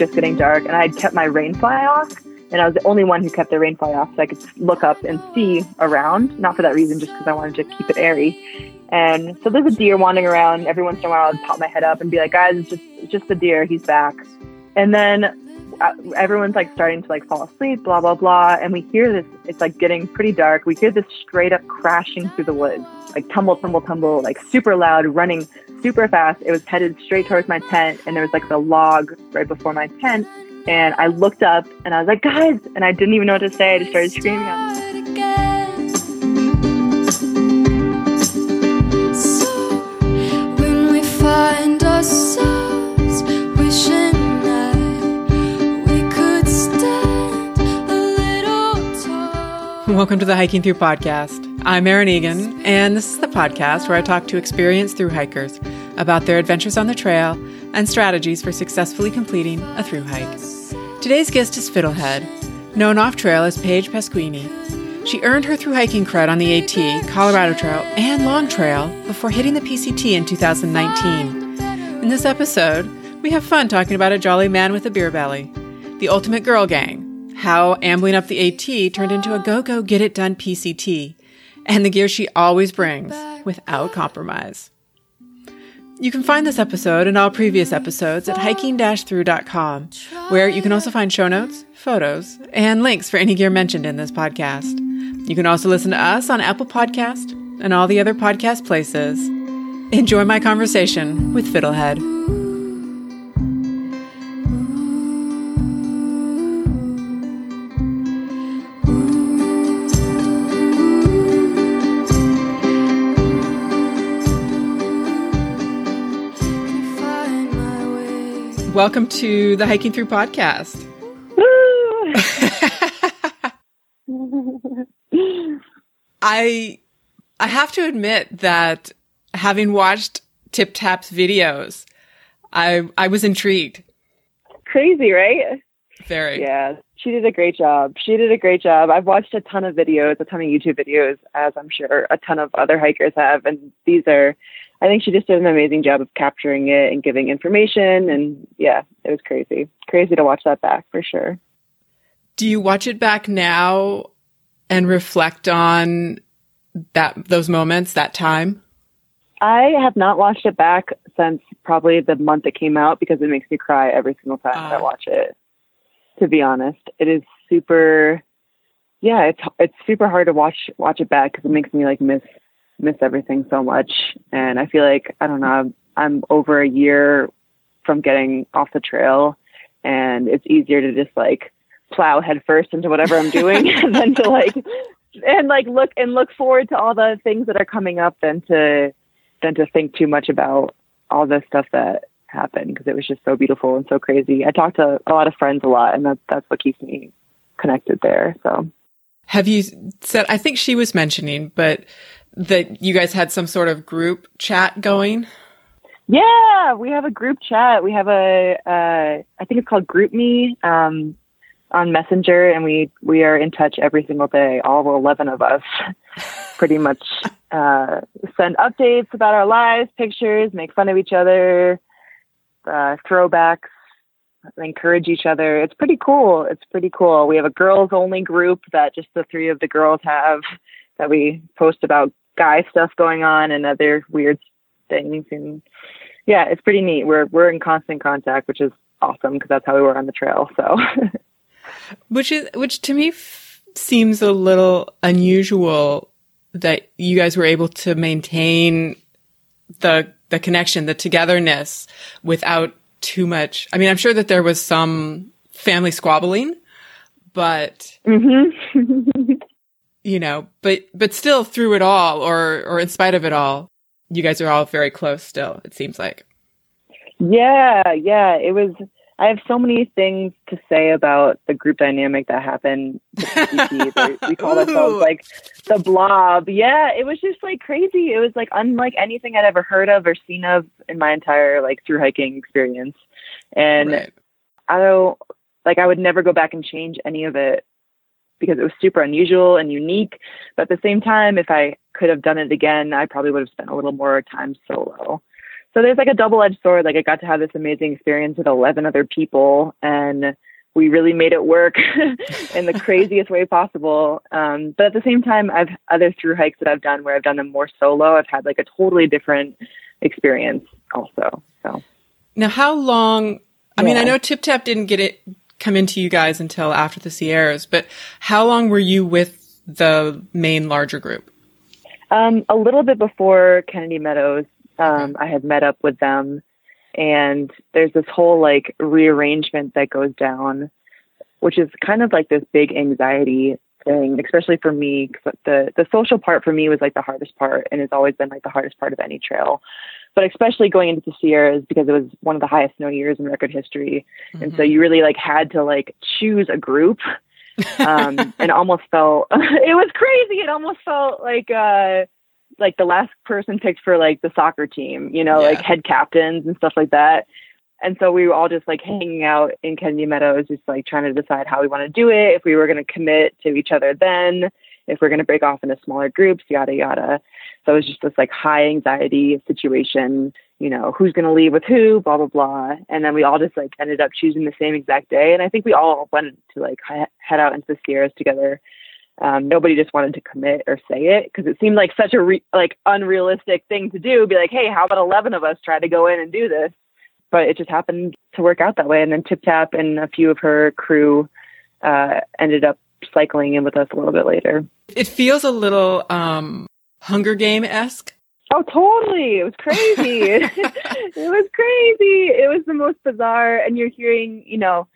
just getting dark, and I had kept my rain fly off, and I was the only one who kept the rain fly off, so I could look up and see around. Not for that reason, just because I wanted to keep it airy. And so there's a deer wandering around. Every once in a while, I'd pop my head up and be like, "Guys, it's just it's just the deer. He's back." And then Uh, everyone's like starting to like fall asleep, blah blah blah, and we hear this. It's like getting pretty dark. We hear this straight up crashing through the woods, like tumble, tumble, tumble, like super loud, running super fast. It was headed straight towards my tent, and there was like the log right before my tent. And I looked up, and I was like, "Guys!" And I didn't even know what to say. I just started screaming. ourselves Welcome to the Hiking Through Podcast. I'm Erin Egan, and this is the podcast where I talk to experienced through hikers about their adventures on the trail and strategies for successfully completing a through hike. Today's guest is Fiddlehead, known off trail as Paige Pasquini. She earned her through hiking cred on the AT, Colorado Trail, and Long Trail before hitting the PCT in 2019. In this episode, we have fun talking about a jolly man with a beer belly, the ultimate girl gang, how ambling up the AT turned into a go go get it done PCT, and the gear she always brings without compromise. You can find this episode and all previous episodes at hiking-through.com, where you can also find show notes, photos, and links for any gear mentioned in this podcast. You can also listen to us on Apple Podcast and all the other podcast places. Enjoy my conversation with Fiddlehead. Welcome to the Hiking Through podcast. I I have to admit that having watched Tip Tap's videos, I I was intrigued. Crazy, right? Very. Yeah, she did a great job. She did a great job. I've watched a ton of videos, a ton of YouTube videos, as I'm sure a ton of other hikers have. And these are, I think she just did an amazing job of capturing it and giving information. And yeah, it was crazy. Crazy to watch that back for sure. Do you watch it back now and reflect on that those moments, that time? I have not watched it back since probably the month it came out because it makes me cry every single time that I Ah. watch it. To be honest, it is super. Yeah, it's it's super hard to watch watch it back because it makes me like miss miss everything so much, and I feel like I don't know. I'm, over a year from getting off the trail, and it's easier to just like plow headfirst into whatever I'm doing than to like and like look and look forward to all the things that are coming up than to than to think too much about all the stuff that happened because it was just so beautiful and so crazy. I talked to a lot of friends a lot, and that that's what keeps me connected there. So Have you said I think she was mentioning, but that you guys had some sort of group chat going? yeah, we have a group chat. We have a uh, I think it's called GroupMe um, on Messenger, and we we are in touch every single day. All eleven of us, pretty much uh, send updates about our lives, pictures, make fun of each other, uh, throwbacks, encourage each other. It's pretty cool. It's pretty cool. We have a girls only group that just the three of the girls have that we post about guy stuff going on and other weird things. And yeah, it's pretty neat. We're we're in constant contact, which is awesome because that's how we were on the trail. So Which is which to me f- seems a little unusual that you guys were able to maintain the the connection, the togetherness without too much. I mean, I'm sure that there was some family squabbling, but hmm you know, but but still through it all or or in spite of it all, you guys are all very close still, it seems like. Yeah, yeah. It was. I have so many things to say about the group dynamic that happened. with PCT. They- we called ourselves like the blob. Yeah, it was just like crazy. It was like unlike anything I'd ever heard of or seen of in my entire like through hiking experience. And Right. I don't like I would never go back and change any of it because it was super unusual and unique. But at the same time, if I could have done it again, I probably would have spent a little more time solo. So there's like a double edged sword. Like I got to have this amazing experience with 11 other people and we really made it work in the craziest way possible. Um, but at the same time, I've other through hikes that I've done where I've done them more solo. I've had like a totally different experience also. So Now, how long? I mean, I know Tip Tap didn't get it come into you guys until after the Sierras, but how long were you with the main larger group? Um, a little bit before Kennedy Meadows, um, I had met up with them, and there's this whole like rearrangement that goes down, which is kind of like this big anxiety thing, especially for me. 'cause the the social part for me was like the hardest part, and it's always been like the hardest part of any trail. But especially going into the Sierras because it was one of the highest snow years in record history, and so you really like had to like choose a group um, and almost felt it was crazy. It almost felt like uh, like the last person picked for like the soccer team, you know, Yeah. like head captains and stuff like that. And so we were all just like hanging out in Kennedy Meadows, just like trying to decide how we want to do it, if we were going to commit to each other then, if we're going to break off into smaller groups, yada yada. So it was just this like high anxiety situation, you know, who's going to leave with who, blah blah blah. And then we all just like ended up choosing the same exact day. And I think we all wanted to like he- head out into the Sierras together. Um, nobody just wanted to commit or say it because it seemed like such a re- like unrealistic thing to do. Be like, hey, how about eleven of us try to go in and do this? But it just happened to work out that way. And then Tip Tap and a few of her crew uh, ended up cycling in with us a little bit later. It feels a little um, Hunger Game esque. Oh, totally. It was crazy. it was crazy. It was the most bizarre. And you're hearing, you know,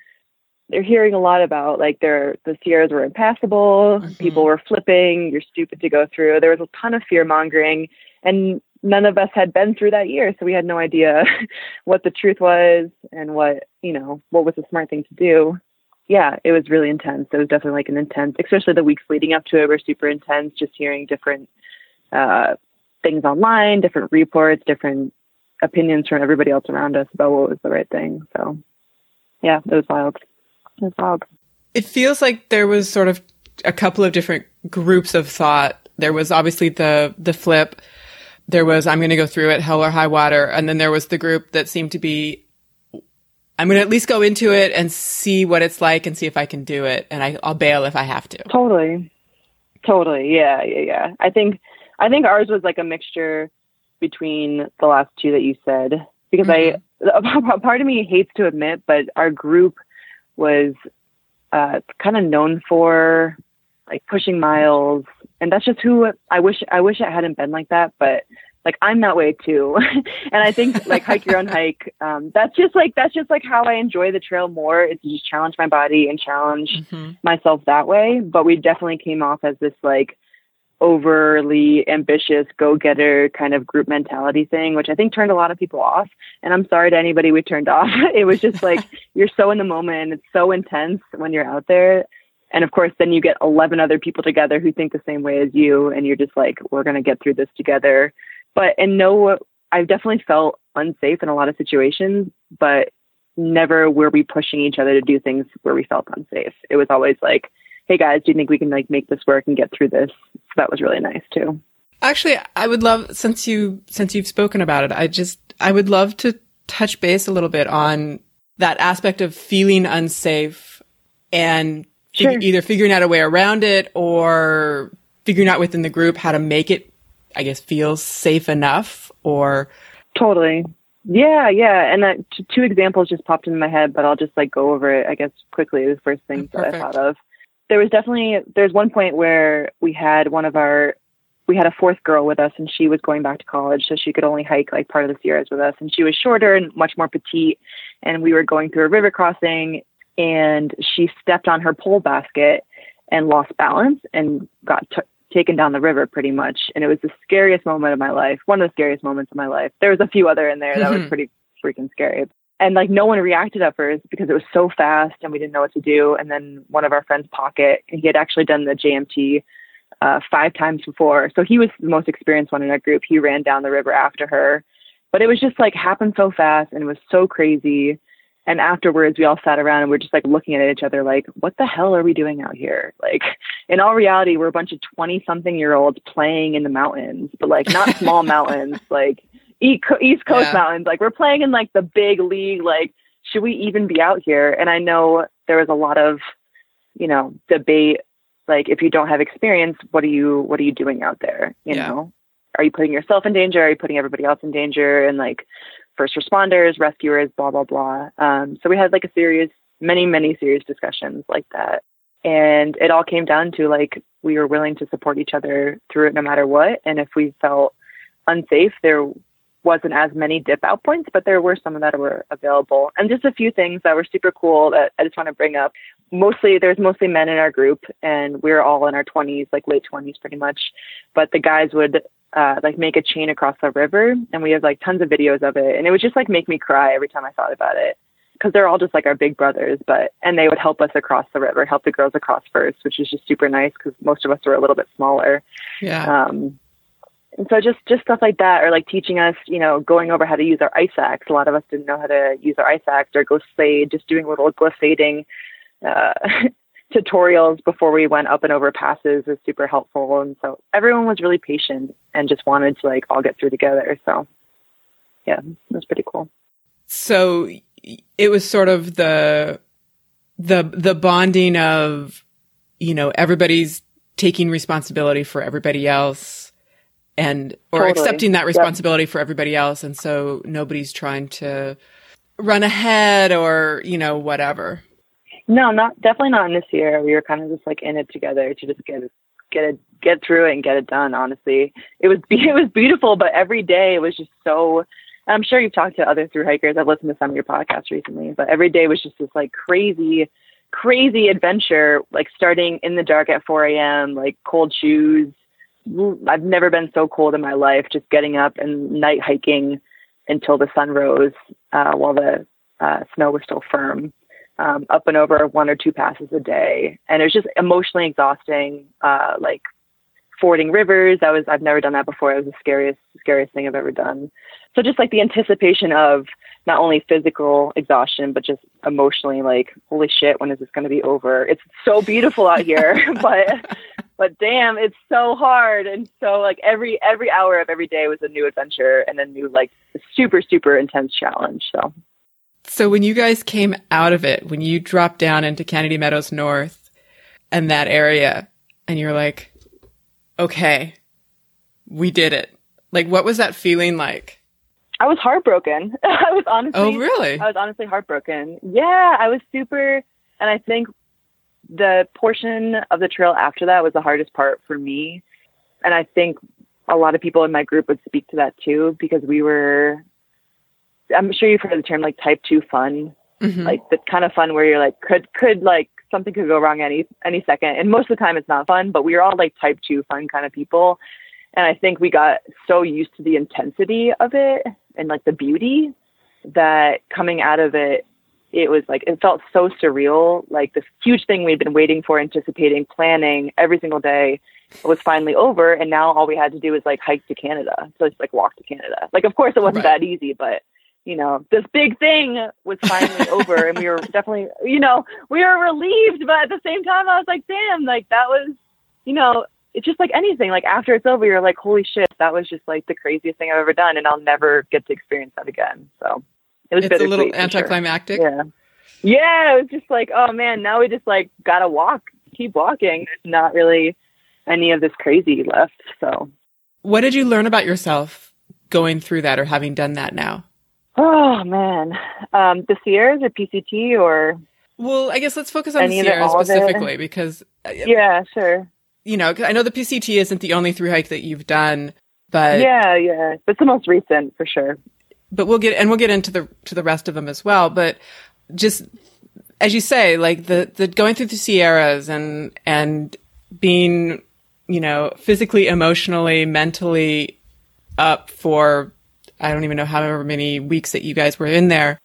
they're hearing a lot about like their the Sierras were impassable, Mhm. people were flipping, you're stupid to go through. There was a ton of fear mongering and none of us had been through that year, so we had no idea what the truth was and what, you know, what was the smart thing to do. Yeah, it was really intense. It was definitely like an intense, especially the weeks leading up to it were super intense, just hearing different uh, things online, different reports, different opinions from everybody else around us about what was the right thing. So, yeah, it was wild. It was wild. It feels like there was sort of a couple of different groups of thought. There was obviously the the flip. There was I'm going to go through it, hell or high water, and then there was the group that seemed to be I'm going to at least go into it and see what it's like and see if I can do it, and I, I'll bail if I have to. Totally. Totally. Yeah, yeah, yeah. I think I think ours was like a mixture between the last two that you said because I mm-hmm. a part of me hates to admit, but our group was uh, kind of known for like pushing miles, and that's just who I wish I wish it hadn't been like that, but like I'm that way too. and I think like hike your own hike, um, that's just like that's just like how I enjoy the trail more. It's just challenge my body and challenge Mhm. myself that way. But we definitely came off as this like overly ambitious go-getter kind of group mentality thing, which I think turned a lot of people off. And I'm sorry to anybody we turned off. it was just like you're so in the moment and it's so intense when you're out there. And of course, then you get 11 other people together who think the same way as you, and you're just like, we're going to get through this together. But and no, I've definitely felt unsafe in a lot of situations, but never were we pushing each other to do things where we felt unsafe. It was always like, hey guys, do you think we can like make this work and get through this? So that was really nice too. Actually, I would love since you since you've spoken about it, I just I would love to touch base a little bit on that aspect of feeling unsafe and fig- either figuring out a way around it or figuring out within the group how to make it I guess feel safe enough or Totally. Yeah, yeah. And that t- two examples just popped into my head, but I'll just like go over it, I guess, quickly. The first things oh, that I thought of. There was definitely, there's one point where we had one of our, we had a fourth girl with us and she was going back to college. So she could only hike like part of the Sierras with us. And she was shorter and much more petite. And we were going through a river crossing and she stepped on her pole basket and lost balance and got t- taken down the river pretty much. And it was the scariest moment of my life, one of the scariest moments of my life. There was a few other in there that was Mhm. pretty freaking scary. And like no one reacted at first because it was so fast and we didn't know what to do. And then one of our friends, Pocket, he had actually done the JMT uh, five times before. So he was the most experienced one in our group. He ran down the river after her. But it was just like happened so fast and it was so crazy. And afterwards, we all sat around and we're just like looking at each other like, what the hell are we doing out here? Like, in all reality, we're a bunch of 20 something year olds playing in the mountains, but like not small mountains, like East Coast Yeah. mountains. Like we're playing in like the big league. Like, should we even be out here? And I know there was a lot of, you know, debate. Like, if you don't have experience, what are you what are you doing out there? You Yeah. know, are you putting yourself in danger? Are you putting everybody else in danger? And like, first responders, rescuers, blah blah blah. Um, so we had like a serious, many many serious discussions like that, and it all came down to like we were willing to support each other through it no matter what. And if we felt unsafe, there wasn't as many dip out points, but there were some that were available. And just a few things that were super cool that I just want to bring up. Mostly, there's mostly men in our group, and we were all in our 20s, like late 20s, pretty much. But the guys would uh, like make a chain across the river, and we have like tons of videos of it, and it would just like make me cry every time I thought about it because they're all just like our big brothers. But and they would help us across the river, help the girls across first, which is just super nice because most of us were a little bit smaller. Yeah. Um, and so just just stuff like that, or like teaching us, you know, going over how to use our ice axe. A lot of us didn't know how to use our ice axe or glissade. Just doing little glissading uh, tutorials before we went up and over passes was super helpful. And so everyone was really patient and just wanted to like all get through together. So yeah, it was pretty cool. so it was sort of the the the bonding of you know everybody's taking responsibility for everybody else and or Totally. accepting that Yep. responsibility for everybody else and so nobody's trying to run ahead or you know whatever No, not definitely not in this year. We were kind of just like in it together to just get it, get it, get through it and get it done. Honestly, it was it was beautiful, but every day it was just so. I'm sure you've talked to other through hikers. I've listened to some of your podcasts recently, but every day was just this like crazy, crazy adventure. Like starting in the dark at 4 a.m., like cold shoes. I've never been so cold in my life. Just getting up and night hiking until the sun rose uh, while the uh, snow was still firm um, up and over one or two passes a day, and it was just emotionally exhausting. Uh, like fording rivers, that was I've never done that before. It was the scariest scariest thing I've ever done. So just like the anticipation of not only physical exhaustion, but just emotionally, like holy shit, when is this going to be over? It's so beautiful out here, but but damn, it's so hard, and so like every every hour of every day was a new adventure and a new like super super intense challenge. So. so when you guys came out of it when you dropped down into kennedy meadows north and that area and you're like okay we did it like what was that feeling like I was heartbroken. I was honestly oh really I was honestly heartbroken. Yeah, I was super and I think the portion of the trail after that was the hardest part for me. And I think a lot of people in my group would speak to that too because we were I'm sure you've heard the term like type 2 fun, Mhm. like the kind of fun where you're like could could like something could go wrong any any second and most of the time it's not fun, but we were all like type 2 fun kind of people. And I think we got so used to the intensity of it and like the beauty that coming out of it, it was like, it felt so surreal. Like this huge thing we'd been waiting for, anticipating, planning every single day was finally over. And now all we had to do was like hike to Canada. So just like walk to Canada. Like, of course it wasn't Right. that easy, but you know, this big thing was finally over and we were definitely, you know, we were relieved, but at the same time I was like, damn, like that was, you know, it's just like anything. Like after it's over, you're like, holy shit, that was just like the craziest thing I've ever done, and I'll never get to experience that again. So it was it's a little for sure. anticlimactic Yeah, yeah. It was just like, oh man, now we just like gotta walk, keep walking. There's not really any of this crazy left. So what did you learn about yourself going through that or having done that now oh man, um, the Sierras or PCT or well i guess let's focus on the of it, sierras all of it? specifically because uh, yeah, sure, you know i know the pct isn't the only through hike that you've done but yeah, yeah. It's the most recent for sure. But we'll get and we'll get into the to the rest of them as well but just as you say like the the going through the sierras and and being you know physically emotionally mentally up for i don't even know however many weeks that you guys were in there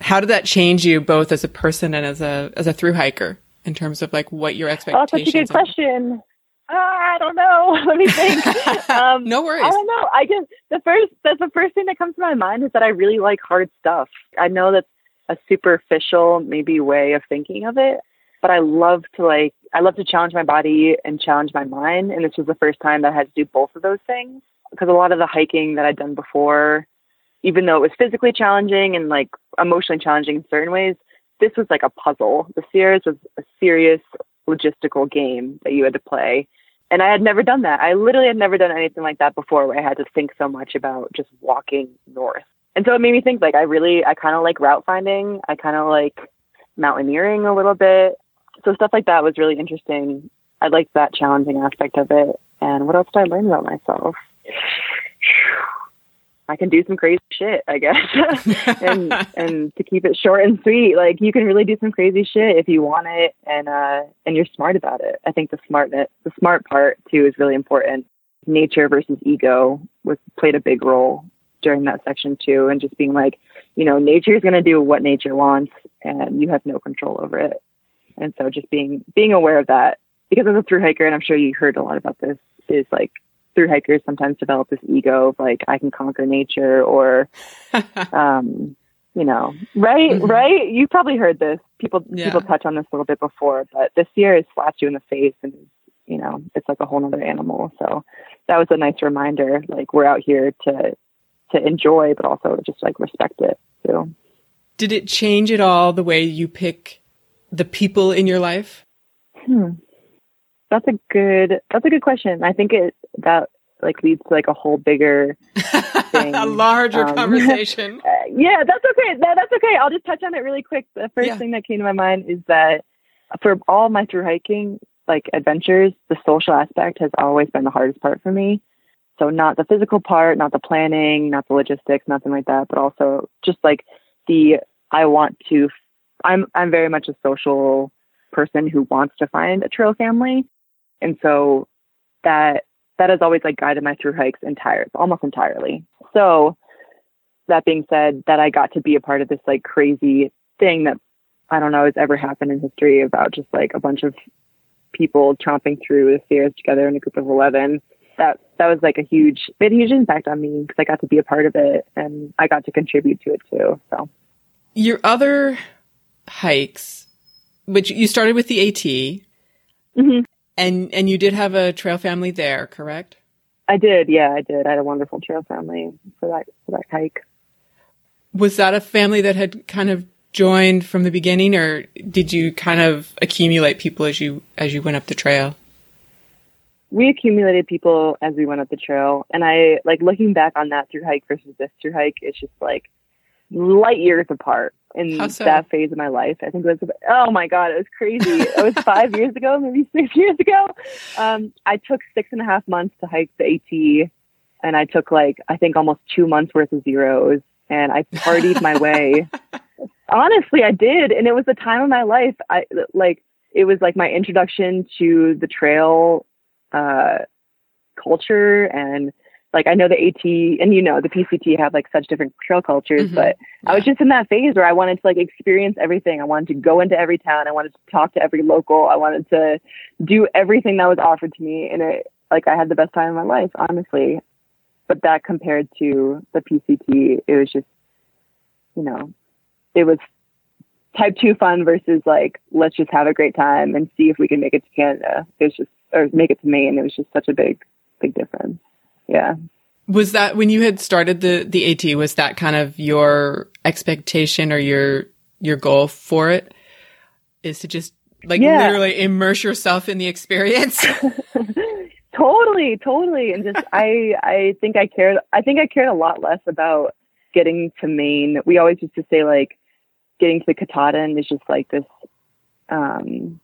how did that change you both as a person and as a as a through hiker in terms of like what your expectations? Oh, that's such a good are? question. Ah, I don't know. Let me think. Um, no worries I don't know. I just the first that's the first thing that comes to my mind is that I really like hard stuff. I know that's a superficial maybe way of thinking of it, but I love to like I love to challenge my body and challenge my mind. And this was the first time that I had to do both of those things because a lot of the hiking that I'd done before even though it was physically challenging and like emotionally challenging in certain ways, this was like a puzzle. The Sierras was a serious logistical game that you had to play. And I had never done that. I literally had never done anything like that before where I had to think so much about just walking north. And so it made me think like I really I kind of like route finding. I kind of like mountaineering a little bit. So stuff like that was really interesting. I liked that challenging aspect of it. And what else did I learn about myself? I can do some crazy shit, I guess. and and to keep it short and sweet, like you can really do some crazy shit if you want it and uh and you're smart about it. I think the smartness the smart part too is really important. Nature versus ego was played a big role during that section too and just being like, you know, nature is gonna do what nature wants and you have no control over it. And so just being being aware of that because as a through hiker and I'm sure you heard a lot about this is like through hikers sometimes develop this ego of like I can conquer nature or um you know right Mhm. right you probably heard this people Yeah. people touch on this a little bit before but this year is slapped you in the face and you know it's like a whole nother animal so that was a nice reminder like we're out here to to enjoy but also just like respect it too Did it change at all the way you pick the people in your life? Hmm. That's a good. That's a good question. I think it that like leads to like a whole bigger. a larger Um, conversation. Uh, yeah, that's okay. That, that's okay. I'll just touch on it really quick. The first Yeah. thing that came to my mind is that for all my through hiking like adventures, the social aspect has always been the hardest part for me. So not the physical part, not the planning, not the logistics, nothing like that, but also just like the I want to. I'm I'm very much a social person who wants to find a trail family, and so that that has always like guided my through hikes entire almost entirely. So that being said, that I got to be a part of this like crazy thing that I don't know has ever happened in history about just like a bunch of people tromping through the Sierras together in a group of 11 that that was like a huge made a huge impact on me because I got to be a part of it and I got to contribute to it too. So Your other hikes, which you started with the AT, Mhm. And and you did have a trail family there, correct? I did, yeah, I did. I had a wonderful trail family for that for that hike. Was that a family that had kind of joined from the beginning, or did you kind of accumulate people as you as you went up the trail? we accumulated people as we went up the trail and i like looking back on that through hike versus this through hike it's just like light years apart in so? that phase of my life. I think it was oh my god it was crazy. It was five years ago maybe six years ago. Um, i took six and a half months to hike the at and i took like i think almost two months worth of zeros and i partied my way. Honestly i did and it was the time of my life. I like it was like my introduction to the trail uh, culture and like I know the AT and you know the PCT have like such different trail cultures, Mhm. but I was just in that phase where I wanted to like experience everything. I wanted to go into every town. I wanted to talk to every local. I wanted to do everything that was offered to me, and it like I had the best time of my life, honestly. But that compared to the PCT, it was just you know, it was type two fun versus like let's just have a great time and see if we can make it to Canada. It was just or make it to Maine. It was just such a big big difference. Yeah. Was that when you had started the the AT? Was that kind of your expectation or your your goal for it? Is to just like Yeah. literally immerse yourself in the experience? totally, totally. And just I I think I cared I think I cared a lot less about getting to Maine. We always used to say like getting to the Katahdin is just like this um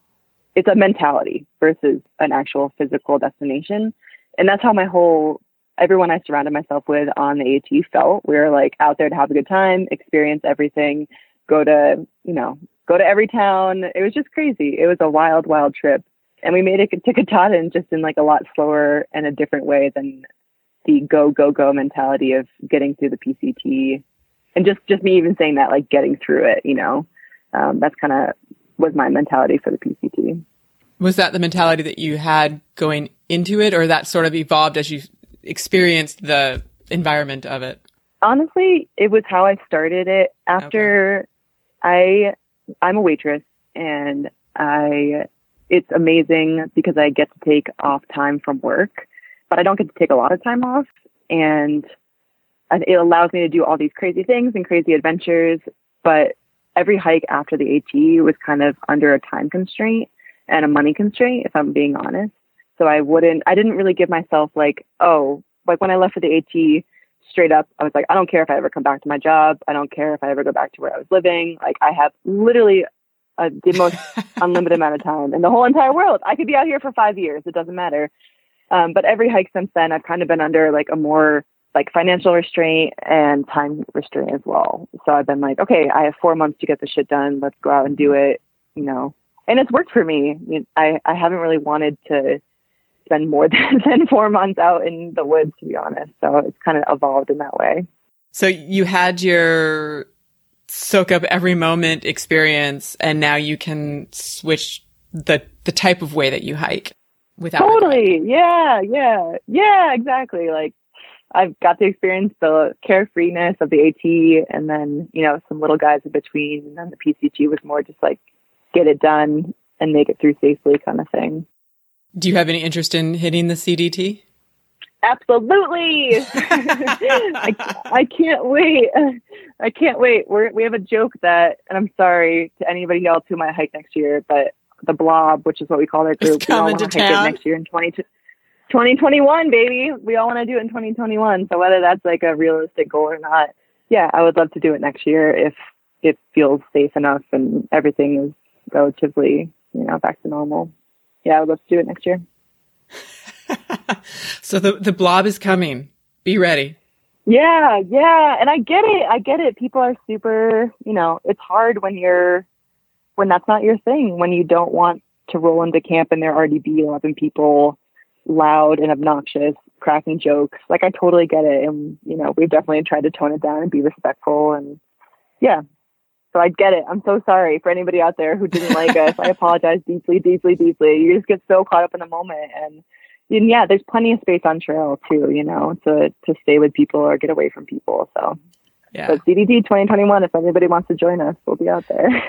it's a mentality versus an actual physical destination. And that's how my whole everyone I surrounded myself with on the AT felt. We were like out there to have a good time, experience everything, go to, you know, go to every town. It was just crazy. It was a wild, wild trip. And we made it to Katahdin just in like a lot slower and a different way than the go, go, go mentality of getting through the PCT. And just, just me even saying that, like getting through it, you know, um, that's kind of was my mentality for the PCT. Was that the mentality that you had going into it, or that sort of evolved as you experienced the environment of it? honestly it was how i started it after i i'm a waitress and i it's amazing because i get to take off time from work but i don't get to take a lot of time off and and it allows me to do all these crazy things and crazy adventures. But every hike after the AT was kind of under a time constraint and a money constraint, if I'm being honest. So I wouldn't, I didn't really give myself like, oh, like when I left for the AT, straight up, I was like, I don't care if I ever come back to my job. I don't care if I ever go back to where I was living. Like I have literally a, the most unlimited amount of time in the whole entire world. I could be out here for five years. It doesn't matter. Um, but every hike since then, I've kind of been under like a more like financial restraint and time restraint as well. So I've been like, okay, I have four months to get the shit done. Let's go out and do it. You know, and it's worked for me. I I haven't really wanted to spend more than, than four months out in the woods, to be honest. So it's kind of evolved in that way. So you had your soak up every moment experience, and now you can switch the the type of way that you hike without totally. Yeah, yeah, yeah, exactly. Like I've got to experience the carefreeness of the AT, and then you know some little guys in between, and then the PCT was more just like get it done and make it through safely kind of thing. Do you have any interest in hitting the CDT? Absolutely. I, I can't wait. I can't wait. We're, we have a joke that, and I'm sorry to anybody else who might hike next year, but the blob, which is what we call our group, we all want to hike it next year in 20, 2021, baby. We all want to do it in 2021. So whether that's like a realistic goal or not, yeah, I would love to do it next year if it feels safe enough and everything is relatively, you know, back to normal. Yeah, I would love to do it next year. so the the blob is coming. Be ready. Yeah, yeah, and I get it. I get it. People are super, you know, it's hard when you're when that's not your thing, when you don't want to roll into camp and there already be 11 people loud and obnoxious, cracking jokes. Like I totally get it. And, you know, we've definitely tried to tone it down and be respectful and yeah. So I get it. I'm so sorry for anybody out there who didn't like us. I apologize deeply, deeply, deeply. You just get so caught up in the moment and and yeah, there's plenty of space on trail too, you know, to to stay with people or get away from people. So yeah. But CDT 2021, if anybody wants to join us, we'll be out there.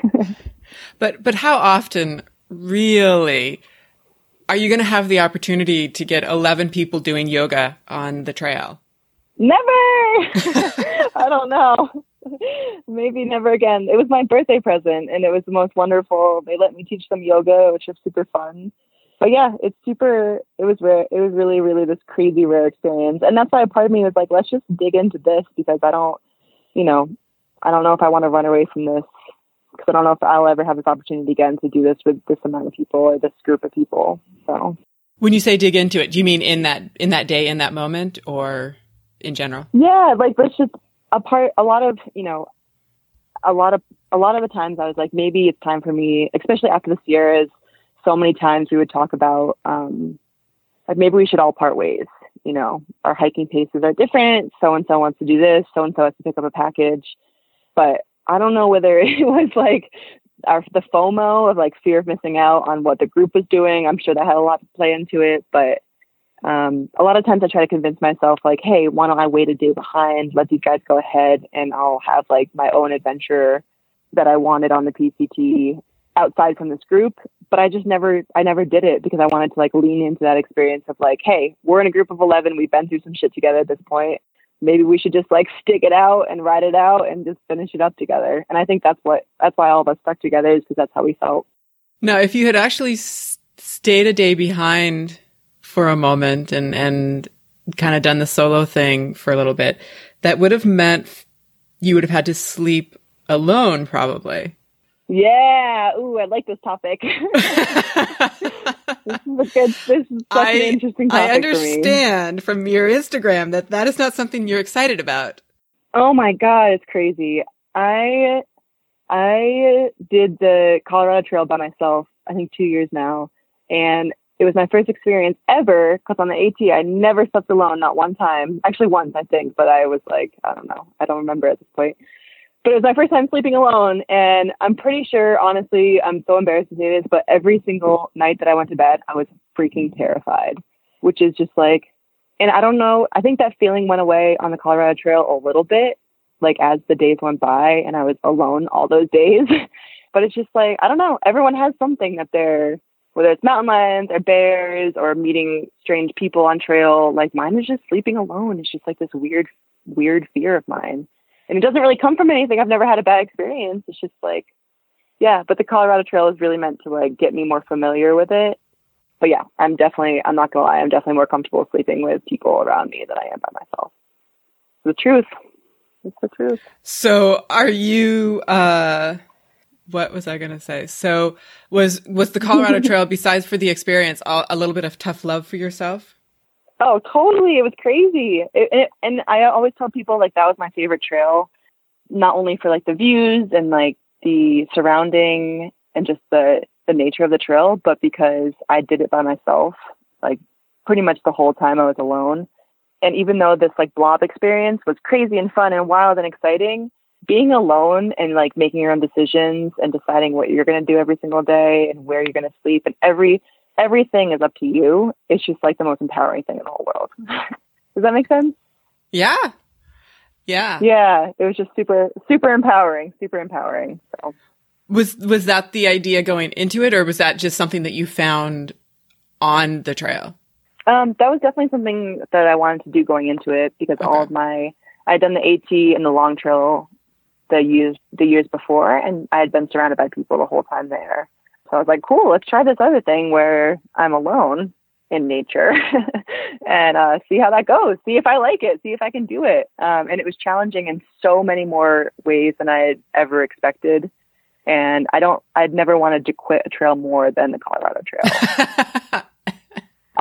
but but how often really are you going to have the opportunity to get 11 people doing yoga on the trail? Never. I don't know. Maybe never again. It was my birthday present and it was the most wonderful. They let me teach them yoga, which was super fun but yeah, it's super. It was rare. It was really, really this crazy rare experience, and that's why a part of me was like, let's just dig into this because I don't, you know, I don't know if I want to run away from this because I don't know if I'll ever have this opportunity again to do this with this amount of people or this group of people. So, when you say dig into it, do you mean in that in that day, in that moment, or in general? Yeah, like let's just a part. A lot of you know, a lot of a lot of the times I was like, maybe it's time for me, especially after the Sierras so many times we would talk about um, like maybe we should all part ways. You know, our hiking paces are different. So and so wants to do this. So and so has to pick up a package. But I don't know whether it was like our the FOMO of like fear of missing out on what the group was doing. I'm sure that had a lot to play into it. But um, a lot of times I try to convince myself like, hey, why don't I wait a day behind, let these guys go ahead, and I'll have like my own adventure that I wanted on the PCT outside from this group but I just never I never did it because I wanted to like lean into that experience of like, hey, we're in a group of 11, we've been through some shit together at this point. Maybe we should just like stick it out and ride it out and just finish it up together. And I think that's what that's why all of us stuck together is because that's how we felt. Now, if you had actually stayed a day behind for a moment and and kind of done the solo thing for a little bit, that would have meant you would have had to sleep alone probably. Yeah. Ooh, I like this topic. this is a good. This is such I, an interesting topic. I understand from your Instagram that that is not something you're excited about. Oh my god, it's crazy. I I did the Colorado Trail by myself. I think two years now, and it was my first experience ever. Because on the AT, I never slept alone, not one time. Actually, once I think, but I was like, I don't know, I don't remember at this point but it was my first time sleeping alone. And I'm pretty sure, honestly, I'm so embarrassed to say this, but every single night that I went to bed, I was freaking terrified, which is just like, and I don't know, I think that feeling went away on the Colorado Trail a little bit, like as the days went by and I was alone all those days. but it's just like, I don't know, everyone has something that they're, whether it's mountain lions or bears or meeting strange people on trail, like mine is just sleeping alone. It's just like this weird weird fear of mine. And it doesn't really come from anything. I've never had a bad experience. It's just like, yeah, but the Colorado Trail is really meant to like get me more familiar with it. But yeah, I'm definitely, I'm not gonna lie, I'm definitely more comfortable sleeping with people around me than I am by myself. The truth. It's the truth. So are you uh what was I going to say? So was was the Colorado Trail besides for the experience a, a little bit of tough love for yourself? Oh, totally. It was crazy. It, it, and I always tell people like that was my favorite trail, not only for like the views and like the surrounding and just the the nature of the trail, but because I did it by myself, like pretty much the whole time I was alone. And even though this like blob experience was crazy and fun and wild and exciting, being alone and like making your own decisions and deciding what you're going to do every single day and where you're going to sleep and every everything is up to you. It's just like the most empowering thing in the whole world. Does that make sense? Yeah. Yeah. Yeah, it was just super super empowering, super empowering. So Was was that the idea going into it or was that just something that you found on the trail? um, that was definitely something that I wanted to do going into it because all of my I'd done the AT and the long trail the years the years before, and I had been surrounded by people the whole time there. So I was like, cool, let's try this other thing where I'm alone in nature and uh, see how that goes. See if I like it. See if I can do it. Um, and it was challenging in so many more ways than I had ever expected. And I don't, I'd never wanted to quit a trail more than the Colorado Trail.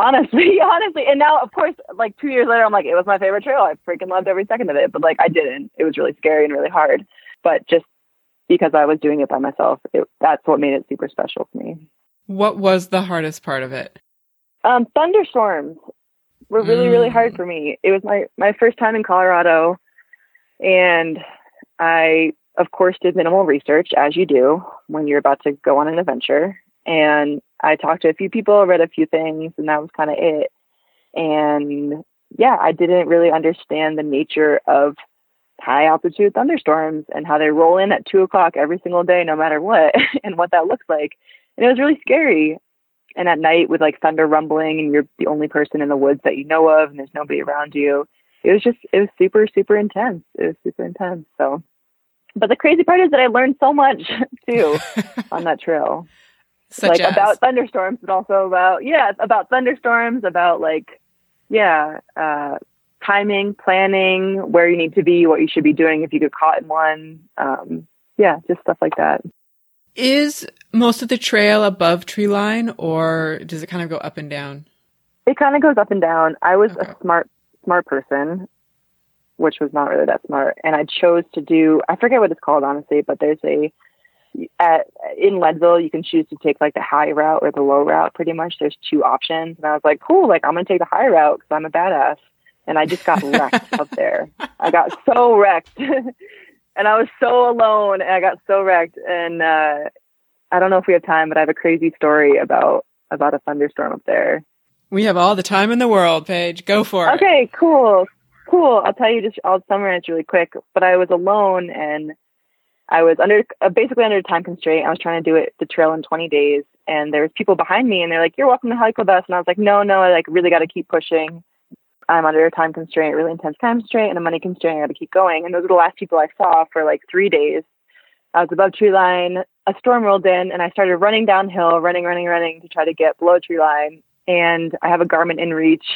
honestly, honestly. And now, of course, like two years later, I'm like, it was my favorite trail. I freaking loved every second of it. But like, I didn't. It was really scary and really hard. But just because I was doing it by myself, it, that's what made it super special to me. what was the hardest part of it? Um, thunderstorms were really, really Mm. hard for me. It was my, my first time in Colorado. And I, of course, did minimal research, as you do when you're about to go on an adventure. And I talked to a few people, read a few things, and that was kind of it. And yeah, I didn't really understand the nature of high altitude thunderstorms and how they roll in at two o'clock every single day, no matter what, and what that looks like. And it was really scary. And at night with like thunder rumbling and you're the only person in the woods that you know of and there's nobody around you it was just it was super super intense. It was super intense so. But the crazy part is that i learned so much too on that trail. Such like as? about thunderstorms but also about yeah about thunderstorms about like yeah uh timing planning where you need to be what you should be doing if you get caught in one um yeah just stuff like that is most of the trail above tree line or does it kind of go up and down? It kind of goes up and down. I was Okay. a smart, smart person, which was not really that smart, and I chose to do. I forget what it's called honestly, but there's a at in Leadville you can choose to take like the high route or the low route. Pretty much, there's two options, and I was like, cool, like I'm gonna take the high route because I'm a badass. And I just got wrecked up there. I got so wrecked, and I was so alone, and I got so wrecked. And uh, I don't know if we have time, but I have a crazy story about about a thunderstorm up there. We have all the time in the world, Paige. Go for it. Okay, cool, cool. I'll tell you just. I'll summarize really quick. But I was alone and I was under uh, basically under a time constraint. I was trying to do it the trail in 20 days, and there was people behind me, and they're like, "You're welcome to hike with us." And I was like, "No, no, I like really got to keep pushing. I'm under a time constraint, really intense time constraint, and a money constraint. I got to keep going." And those were the last people I saw for like three days. I was above tree line. A storm rolled in, and I started running downhill, running, running, running to try to get below tree line. And I have a Garmin InReach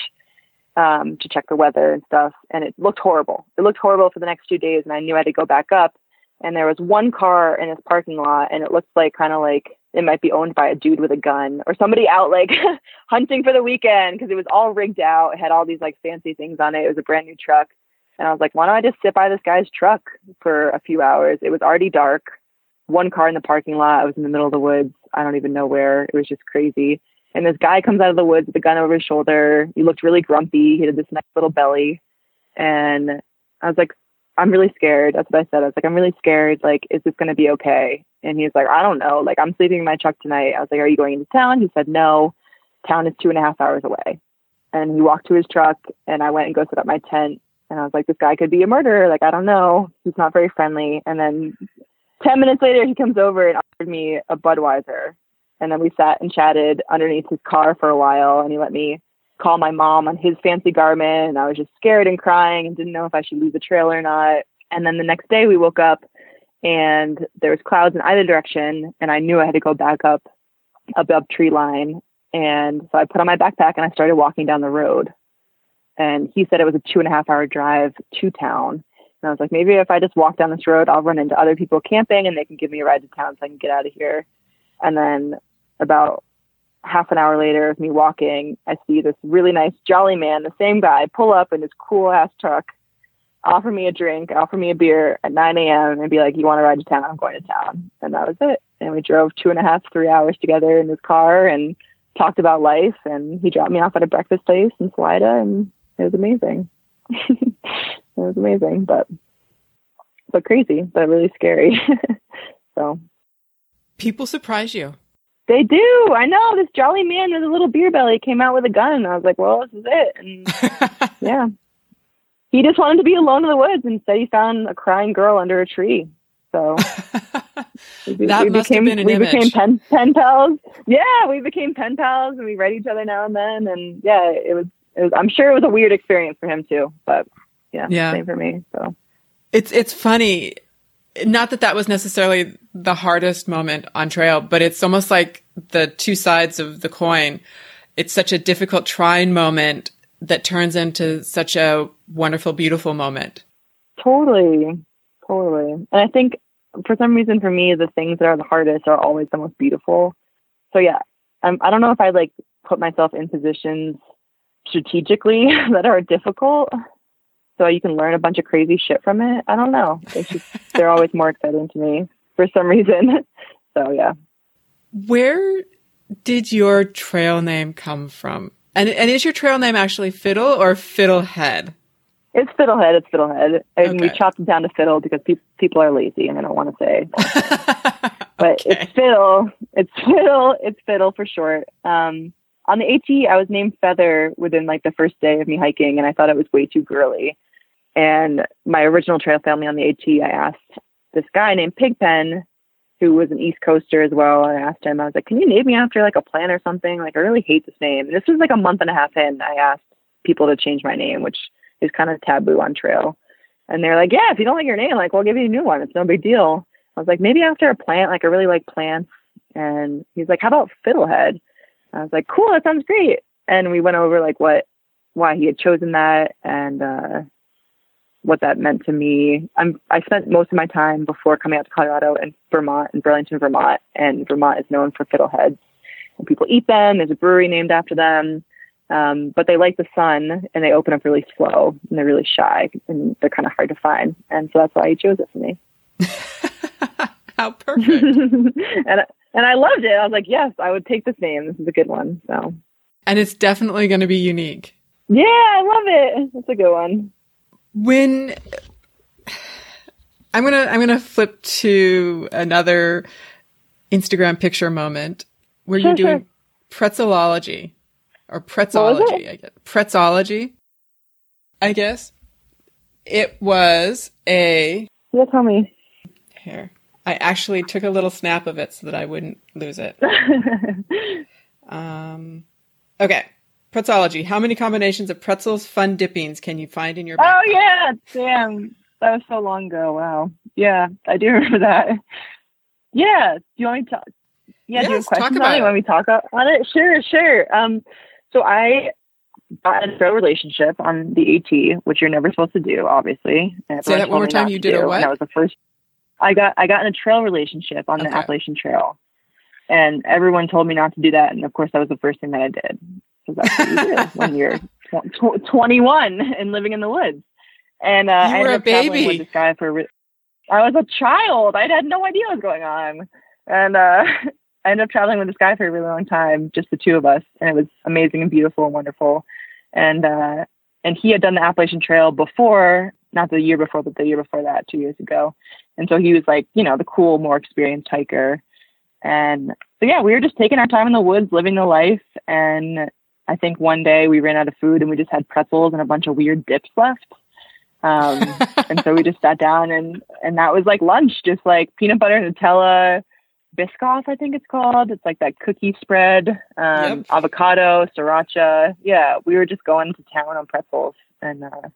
um, to check the weather and stuff. And it looked horrible. It looked horrible for the next two days. And I knew I had to go back up. And there was one car in this parking lot, and it looked like kind of like it might be owned by a dude with a gun or somebody out like hunting for the weekend because it was all rigged out. It had all these like fancy things on it. It was a brand new truck. And I was like, why don't I just sit by this guy's truck for a few hours? It was already dark. One car in the parking lot. I was in the middle of the woods. I don't even know where. It was just crazy. And this guy comes out of the woods with a gun over his shoulder. He looked really grumpy. He had this nice little belly. And I was like, I'm really scared. That's what I said. I was like, I'm really scared. Like, is this going to be okay? And he was like, I don't know. Like, I'm sleeping in my truck tonight. I was like, Are you going into town? He said, No. Town is two and a half hours away. And he walked to his truck, and I went and go set up my tent. And I was like, This guy could be a murderer. Like, I don't know. He's not very friendly. And then 10 minutes later, he comes over and offered me a Budweiser. And then we sat and chatted underneath his car for a while, and he let me call my mom on his fancy Garmin. And I was just scared and crying and didn't know if I should leave the trail or not. And then the next day we woke up and there was clouds in either direction. And I knew I had to go back up above tree line. And so I put on my backpack and I started walking down the road. And he said it was a two and a half hour drive to town. And I was like, maybe if I just walk down this road, I'll run into other people camping and they can give me a ride to town so I can get out of here. And then about half an hour later of me walking, I see this really nice jolly man, the same guy, pull up in his cool ass truck, offer me a drink, offer me a beer at 9 a.m. and be like, you want to ride to town? I'm going to town. And that was it. And we drove two and a half, three hours together in his car and talked about life. And he dropped me off at a breakfast place in Salida and it was amazing. it was amazing, but, but crazy, but really scary. so People surprise you. They do. I know this jolly man with a little beer belly came out with a gun. And I was like, well, this is it. And yeah. He just wanted to be alone in the woods and said he found a crying girl under a tree. So we, That we must have became, been an we became pen, pen pals. Yeah, we became pen pals and we read each other now and then. And yeah, it was, it was, I'm sure it was a weird experience for him too, but yeah, Yeah. same for me. So It's it's funny. Not that that was necessarily the hardest moment on trail, but it's almost like the two sides of the coin. It's such a difficult trying moment that turns into such a wonderful, beautiful moment. Totally, totally. And I think for some reason, for me, the things that are the hardest are always the most beautiful. So yeah, I'm, I don't know if I like put myself in positions strategically that are difficult, so you can learn a bunch of crazy shit from it. I don't know. It's just they're always more exciting to me for some reason. So yeah. Where did your trail name come from? And and is your trail name actually Fiddle or Fiddlehead? It's Fiddlehead. It's Fiddlehead. And we Okay. chopped it down to Fiddle because pe- people are lazy and they don't want to say. But Okay. it's Fiddle. It's Fiddle. It's Fiddle for short. Um, on the AT, I was named Feather within like the first day of me hiking, and I thought it was way too girly. And my original trail family on the AT, I asked this guy named Pigpen, who was an East Coaster as well. I asked him, I was like, "Can you name me after like a plant or something?" Like, I really hate this name. And this was like a month and a half in. I asked people to change my name, which is kind of taboo on trail. And they're like, "Yeah, if you don't like your name, like we'll give you a new one. It's no big deal." I was like, maybe after a plant, like I really like plants. And he's like, how about Fiddlehead? I was like, cool, that sounds great. And we went over like what, why he had chosen that and uh, what that meant to me. I'm, I spent most of my time before coming out to Colorado in Vermont, in Burlington, Vermont. And Vermont is known for fiddleheads. And people eat them. There's a brewery named after them. Um, but they like the sun and they open up really slow and they're really shy and they're kind of hard to find. And so that's why he chose it for me. How perfect. and and I loved it. I was like, yes, I would take this name. This is a good one. So and it's definitely going to be unique. yeah, I love it. That's a good one. when I'm gonna I'm gonna flip to another Instagram picture moment where you're Sure, doing pretzelology or pretzology. I guess. Pretzology, I guess. It was a Yeah, tell me. here. I actually took a little snap of it so that I wouldn't lose it. Um, okay. Pretzology. How many combinations of pretzels, fun dippings can you find in your oh yeah, damn, that was so long ago. Wow. Yeah, I do remember that. Yeah. Do you want me to? Yeah. do you have questions on it? it. Want me to talk about- on it? Sure, sure. Um, so I got into a relationship on the AT, which you're never supposed to do, obviously. Say that one more me time. You did a what? That was the first. I got I got in a trail relationship on the Okay. Appalachian Trail, and everyone told me not to do that. And of course, that was the first thing that I did because that's what you do when you're tw- tw- 21 and living in the woods. And uh, I ended up traveling with this guy for. Re- I was a child. I had no idea what was going on, and uh, I ended up traveling with this guy for a really long time, just the two of us, and it was amazing and beautiful and wonderful. And uh, and he had done the Appalachian Trail before, not the year before, but the year before that, two years ago. And so he was like, you know, the cool, more experienced hiker. And so yeah, we were just taking our time in the woods, living the life. And I think one day we ran out of food and we just had pretzels and a bunch of weird dips left. Um, and so we just sat down and and that was like lunch, just like peanut butter, Nutella, Biscoff, I think it's called. It's like that cookie spread, um, Yep. avocado, sriracha. Yeah, we were just going to town on pretzels, and uh,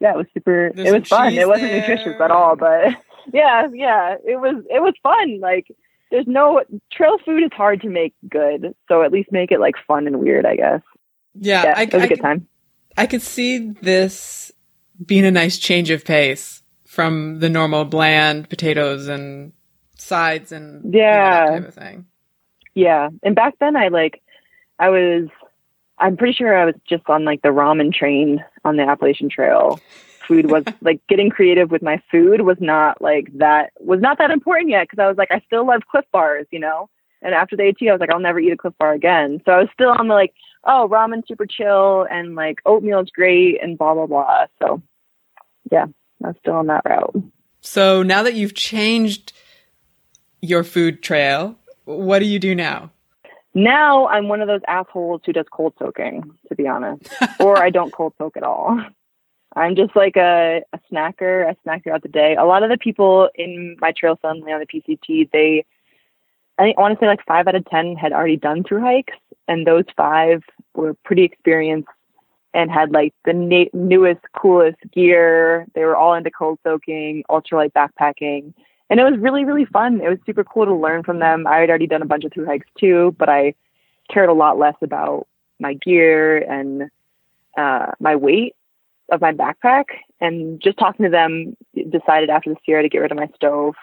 yeah, it was super. There's it was fun. It wasn't there. nutritious at all, but yeah, yeah, it was. It was fun. Like, there's no trail food is hard to make good, so at least make it like fun and weird. I guess. Yeah, Yeah, I, it was I a good could- time. I could see this being a nice change of pace from the normal bland potatoes and sides and you know, Yeah. that type of thing. Yeah. And back then I like I was I'm pretty sure I was just on like the ramen train on the Appalachian Trail. Food was like getting creative with my food was not like that was not that important yet because I was like I still love Clif Bars, you know. And after the AT, I was like I'll never eat a Clif Bar again. So I was still on the like oh ramen super chill and like oatmeal is great and blah blah blah. So yeah, I was still on that route. So now that you've changed your food trail, what do you do now? Now I'm one of those assholes who does cold soaking, to be honest, or I don't cold soak at all. I'm just like a, a snacker. I snack throughout the day. A lot of the people in my trail family on the PCT, they, I think I want to say like five out of 10 had already done through hikes. And those five were pretty experienced and had like the na- newest, coolest gear. They were all into cold soaking, ultralight backpacking and it was really really fun. It was super cool to learn from them. I had already done a bunch of through hikes too but i cared a lot less about my gear and uh, my weight of my backpack. And just talking to them decided after the Sierra to get rid of my stove.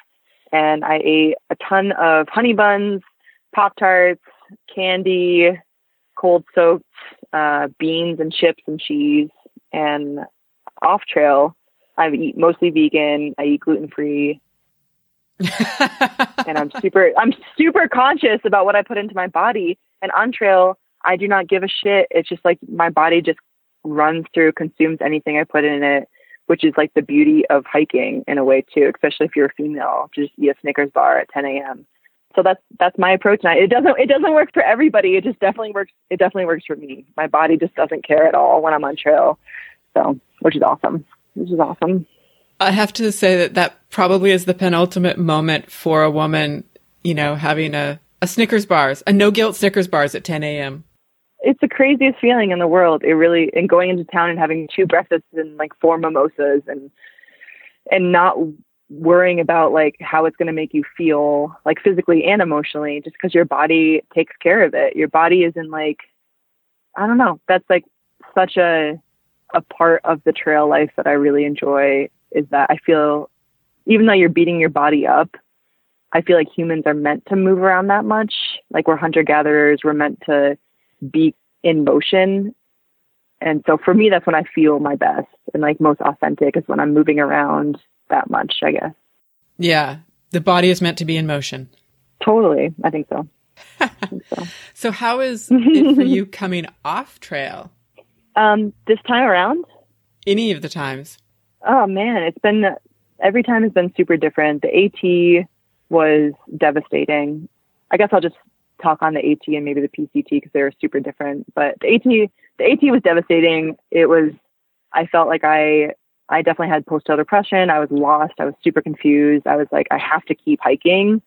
And i ate a ton of honey buns pop tarts candy cold soaked uh, beans and chips and cheese. And off trail i eat mostly vegan. I eat gluten free and I'm super I'm super conscious about what I put into my body. And on trail, I do not give a shit. It's just like my body just runs through, consumes anything I put in it, which is like the beauty of hiking in a way too, especially if you're a female. Just eat a Snickers bar at 10 a.m. So that's that's my approach. And it doesn't it doesn't work for everybody. It just definitely works. It definitely works for me. My body just doesn't care at all when I'm on trail. So which is awesome. Which is awesome. I have to say that that probably is the penultimate moment for a woman, you know, having a, a Snickers bars, a no guilt Snickers bars at 10 a.m. it's the craziest feeling in the world. It really and going into town and having two breakfasts and like four mimosas and and not worrying about like how it's going to make you feel like physically and emotionally just because your body takes care of it. Your body isn't like I don't know. That's like such a a part of the trail life that I really enjoy is that I feel even though you're beating your body up, I feel like humans are meant to move around that much. Like we're hunter gatherers, we're meant to be in motion. And so for me, that's when I feel my best and like most authentic is when I'm moving around that much, I guess. Yeah. The body is meant to be in motion. Totally. I think so. I think so. So how is it for you coming off trail? Um, this time around, Any of the times? Oh man, it's been every time has been super different. The AT was devastating. I guess I'll just talk on the AT and maybe the PCT because they were super different. But the AT, the AT was devastating. It was, I felt like I, I definitely had post-trail depression. I was lost. I was super confused. I was like, I have to keep hiking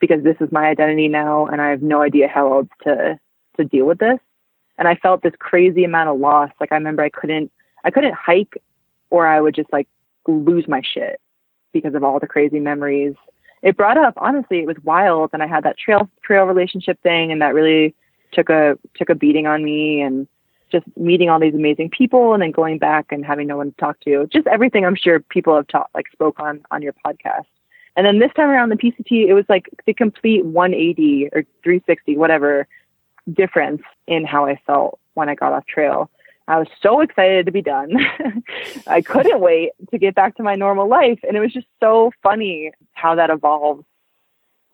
because this is my identity now, and I have no idea how else to to deal with this. And I felt this crazy amount of loss. Like I remember I couldn't, I couldn't hike, or I would just like lose my shit because of all the crazy memories. It brought up honestly it was wild and i had that trail trail relationship thing and that really took a took a beating on me and just meeting all these amazing people and then going back and having no one to talk to. Just everything i'm sure people have taught like spoke on on your podcast. And then this time around the pct it was like the complete 180 or 360 whatever difference in how i felt when i got off trail I was so excited to be done. I couldn't wait to get back to my normal life. And it was just so funny how that evolves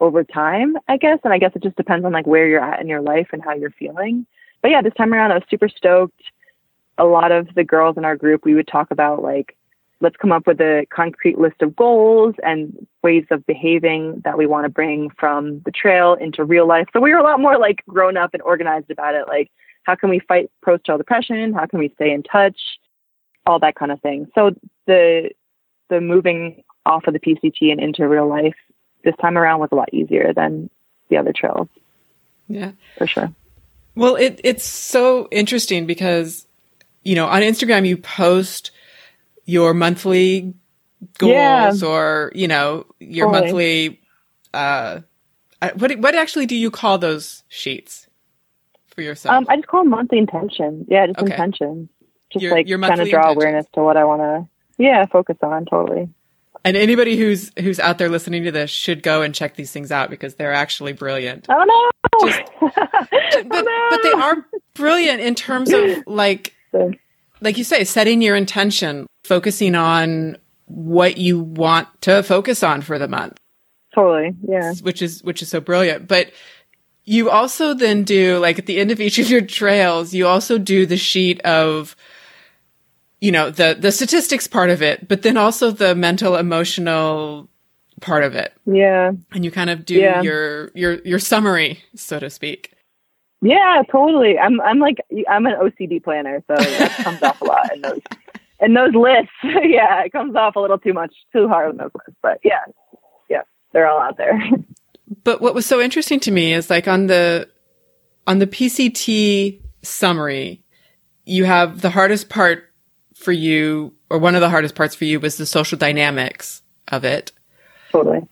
over time, I guess. And I guess it just depends on like where you're at in your life and how you're feeling. But yeah, this time around I was super stoked. A lot of the girls in our group, we would talk about like, let's come up with a concrete list of goals and ways of behaving that we want to bring from the trail into real life. So we were a lot more like grown up and organized about it. Like, how can we fight post-trail depression? How can we stay in touch? All that kind of thing. So the the moving off of the PCT and into real life this time around was a lot easier than the other trails Yeah. for sure. Well, it it's so interesting because you know on Instagram you post your monthly goals Yeah. or you know your Totally. monthly. Uh, what what actually do you call those sheets for yourself? Um, I just call them monthly intention. Yeah, just Okay. intention. Just Your- like your trying to draw intentions. awareness to what I want to. Yeah, focus on totally. and anybody who's who's out there listening to this should go and check these things out because they're actually brilliant. Oh no! But but they are brilliant in terms of like like you say, setting your intention, focusing on what you want to focus on for the month, totally. Yeah. which is which is so brilliant. But you also then do like at the end of each of your trails, you also do the sheet of you know, the the statistics part of it, but then also the mental emotional part of it. Yeah. And you kind of do Yeah. your your your summary, so to speak. Yeah, totally. I'm I'm like I'm an OCD planner, so that comes off a lot in those in those lists. yeah, it comes off a little too much, too hard in those lists. But yeah, yeah, they're all out there. But what was so interesting to me is like on the on the PCT summary, you have the hardest part for you, or one of the hardest parts for you was the social dynamics of it. totally.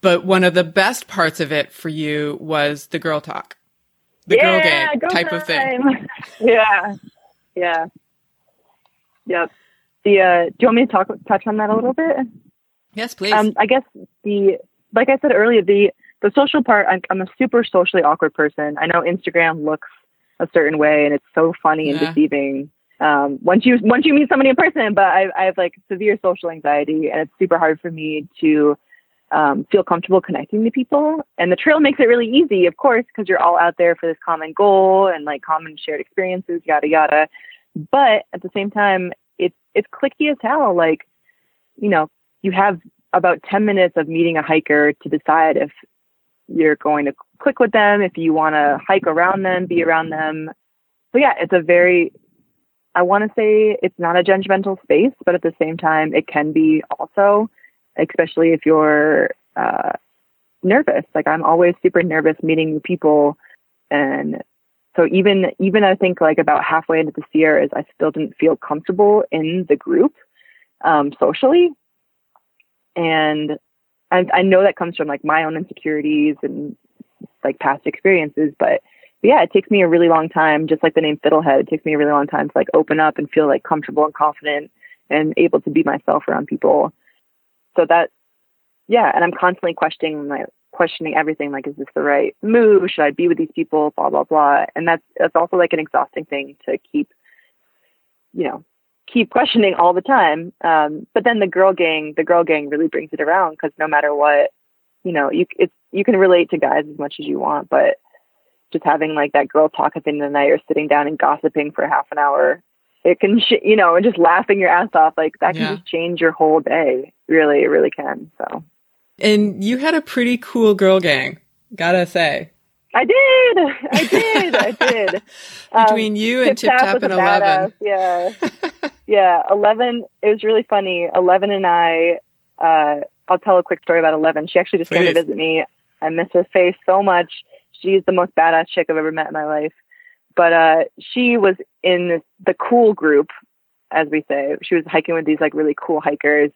But one of the best parts of it for you was the girl talk, the girl yeah, gang go type of thing. time. yeah, yeah, yep. The uh, do you want me to talk touch on that a little bit? Yes, please. Um, I guess the like I said earlier, the the social part. I'm, I'm a super socially awkward person. I know Instagram looks a certain way, and it's so funny and Yeah. deceiving. Um, once you once you meet somebody in person, but I, I have like severe social anxiety, and it's super hard for me to um, feel comfortable connecting to people. And the trail makes it really easy, of course, because you're all out there for this common goal and like common shared experiences, yada yada. But at the same time, it's it's clicky as hell. Like, you know, you have about 10 minutes of meeting a hiker to decide if you're going to click with them, if you want to hike around them, be around them. So yeah, it's a very, I want to say it's not a judgmental space, but at the same time, it can be also, especially if you're uh, nervous. Like I'm always super nervous meeting new people. And so even, even I think like about halfway into the Sierras, I still didn't feel comfortable in the group um, socially and I, I know that comes from like my own insecurities and like past experiences but yeah it takes me a really long time just like the name fiddlehead it takes me a really long time to like open up and feel like comfortable and confident and able to be myself around people. So that yeah and i'm constantly questioning my questioning everything like is this the right move? Should i be with these people? Blah blah blah. And that's that's also like an exhausting thing to keep you know keep questioning all the time. Um, but then the girl gang, the girl gang really brings it around because no matter what, you know, you it's you can relate to guys as much as you want, but just having like that girl talk at the end of the night or sitting down and gossiping for half an hour, it can, sh- you know, and just laughing your ass off, like that can Yeah. just change your whole day. Really, it really can. So and you had a pretty cool girl gang, gotta say. I did, I did, I did. Um, Between you and Tip Tap and Eleven. badass, Yeah. yeah. 11, it was really funny. 11 and I, uh, I'll tell a quick story about 11. She actually just came to visit me. I miss her face so much. She's the most badass chick I've ever met in my life. But, uh, she was in this, the cool group, as we say. She was hiking with these like really cool hikers.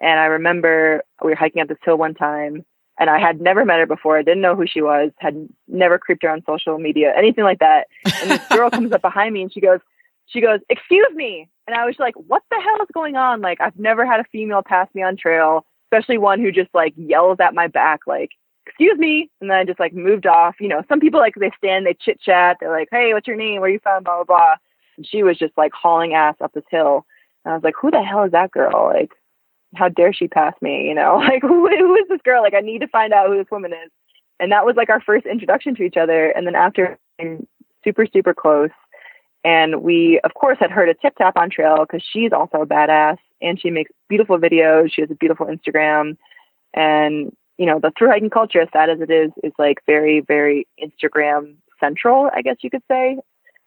And I remember we were hiking up this hill one time and I had never met her before. I didn't know who she was, had never creeped her on social media, anything like that. And this girl comes up behind me and she goes, she goes, excuse me. And I was like, what the hell is going on? Like, I've never had a female pass me on trail, especially one who just like yells at my back, like, excuse me. And then I just like moved off. You know, some people like they stand, they chit chat. They're like, hey, what's your name? Where you from? Blah, blah, blah. And she was just like hauling ass up this hill. And I was like, who the hell is that girl? Like, how dare she pass me? You know, like who, who is this girl? Like, I need to find out who this woman is. And that was like our first introduction to each other. And then after super, super close, and we, of course, had heard a tip tap on trail because she's also a badass and she makes beautiful videos. She has a beautiful Instagram. And, you know, the through hiking culture, as sad as it is, is like very, very Instagram central, I guess you could say.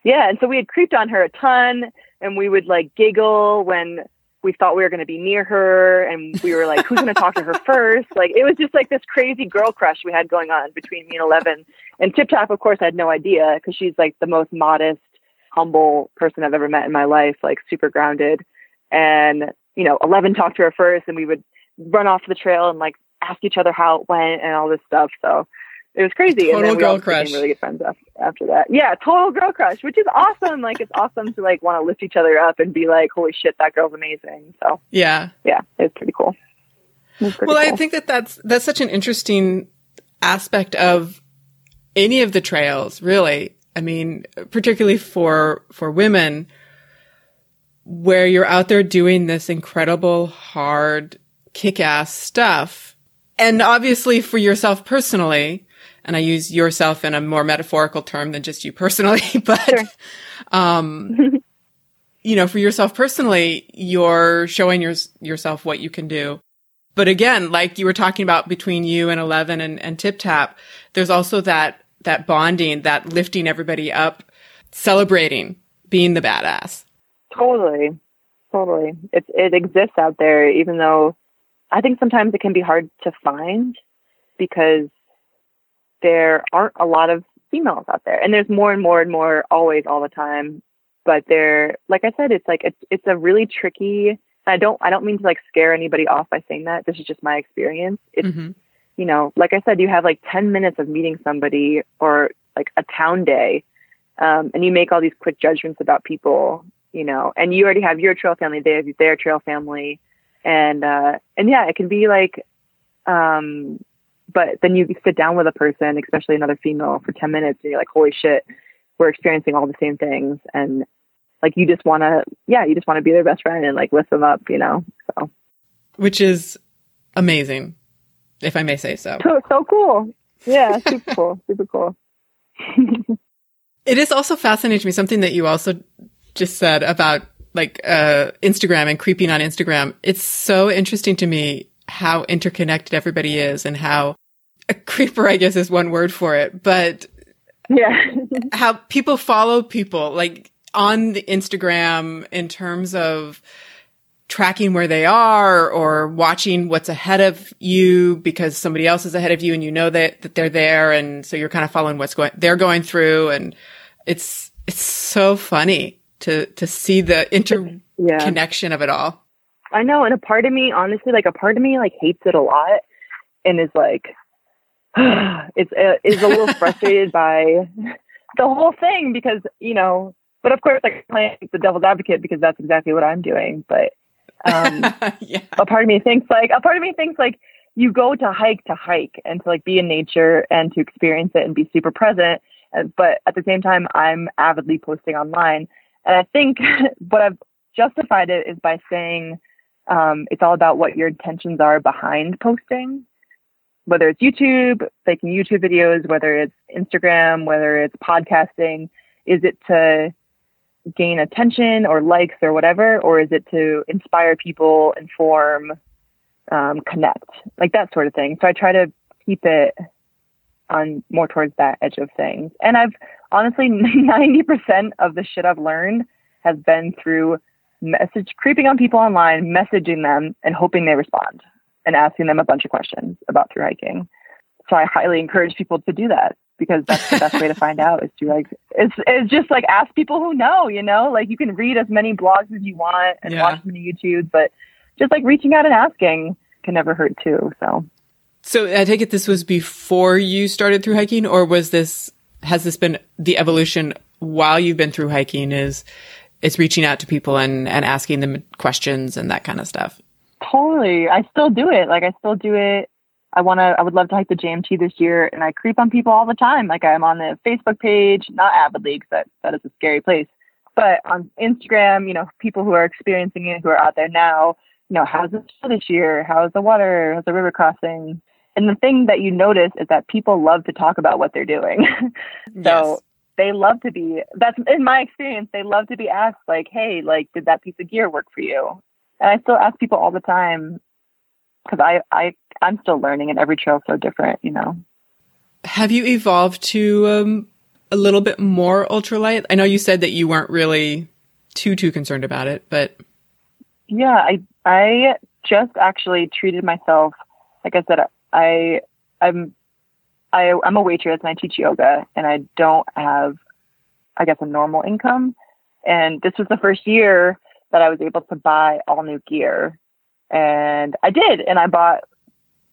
Yeah. And so we had creeped on her a ton and we would like giggle when we thought we were going to be near her and we were like, who's going to talk to her first? Like, it was just like this crazy girl crush we had going on between me and Eleven. And Tip Tap, of course, had no idea because she's like the most modest, humble person I've ever met in my life, like super grounded. And, you know, Eleven talked to her first and we would run off the trail and like ask each other how it went and all this stuff. So it was crazy. Total and then we girl crush. became really good friends after, that. Yeah, total girl crush, which is awesome. like it's awesome to like want to lift each other up and be like, holy shit, that girl's amazing. So Yeah. yeah, it's pretty cool. Pretty Well, I think that that's that's such an interesting aspect of any of the trails, really. I mean, particularly for for women, where you're out there doing this incredible, hard, kick-ass stuff, and obviously for yourself personally. And I use yourself in a more metaphorical term than just you personally, but Sure. um, you know, for yourself personally, you're showing your, yourself what you can do. But again, like you were talking about between you and Eleven and, and Tip Tap, there's also that that bonding, that lifting everybody up, celebrating being the badass. Totally, totally. It it exists out there, even though I think sometimes it can be hard to find because there aren't a lot of females out there, and there's more and more and more always all the time. But they're like I said, it's like it's it's a really tricky. I don't I don't mean to like scare anybody off by saying that. This is just my experience. It's hmm you know, like I said, you have like 10 minutes of meeting somebody or like a town day, um, and you make all these quick judgments about people, you know, and you already have your trail family, they have their trail family. And, uh, and yeah, it can be like, um, but then you sit down with a person, especially another female for 10 minutes and you're like, holy shit, we're experiencing all the same things. And like, you just want to, yeah, you just want to be their best friend and like lift them up, you know? So, Which is amazing, if I may say so. so, so cool. Yeah, super cool, super cool. It is also fascinating to me something that you also just said about like uh, Instagram and creeping on Instagram. It's so interesting to me how interconnected everybody is and how a creeper, I guess, is one word for it, but Yeah. how people follow people like on the Instagram in terms of tracking where they are or watching what's ahead of you because somebody else is ahead of you and you know that, that they're there. And so you're kind of following what's going, they're going through. And it's, it's so funny to, to see the yeah. interconnection of it all. I know. And a part of me, honestly, like a part of me like hates it a lot and is like, it's, uh, is a little frustrated by the whole thing because, you know, but of course, like playing the devil's advocate because that's exactly what I'm doing. But, um, yeah. a part of me thinks like a part of me thinks like you go to hike to hike and to like be in nature and to experience it and be super present Uh, but at the same time i'm avidly posting online and i think what i've justified it is by saying um, it's all about what your intentions are behind posting whether it's youtube making youtube videos whether it's instagram whether it's podcasting is it to gain attention or likes or whatever, or is it to inspire people, inform, um, connect, like that sort of thing? So I try to keep it on more towards that edge of things. And I've honestly, 90% of the shit I've learned has been through message creeping on people online, messaging them and hoping they respond and asking them a bunch of questions about through hiking. So I highly encourage people to do that because that's the best way to find out is to like it's it's just like ask people who know, you know, like you can read as many blogs as you want and Yeah. watch as many YouTubes, but just like reaching out and asking can never hurt too. So So I take it this was before you started through hiking or was this, has this been the evolution while you've been through hiking is, it's reaching out to people and, and asking them questions and that kind of stuff. totally, I still do it. Like I still do it. I want to. I would love to hike the JMT this year, and I creep on people all the time. Like I'm on the Facebook page, not avidly, because that that is a scary place, but on Instagram, you know, people who are experiencing it, who are out there now. You know, how's the snow this year? How's the water? How's the river crossing? And the thing that you notice is that people love to talk about what they're doing. so Yes. they love to be. That's in my experience. They love to be asked, like, "Hey, like, did that piece of gear work for you?" And I still ask people all the time because I I I'm still learning, and every trail's so different, you know. Have you evolved to um, a little bit more ultralight? I know you said that you weren't really too too concerned about it, but Yeah, I I just actually treated myself. Like I said, I I'm I I'm a waitress and I teach yoga, and I don't have, I guess, a normal income. And this was the first year that I was able to buy all new gear, and I did, and I bought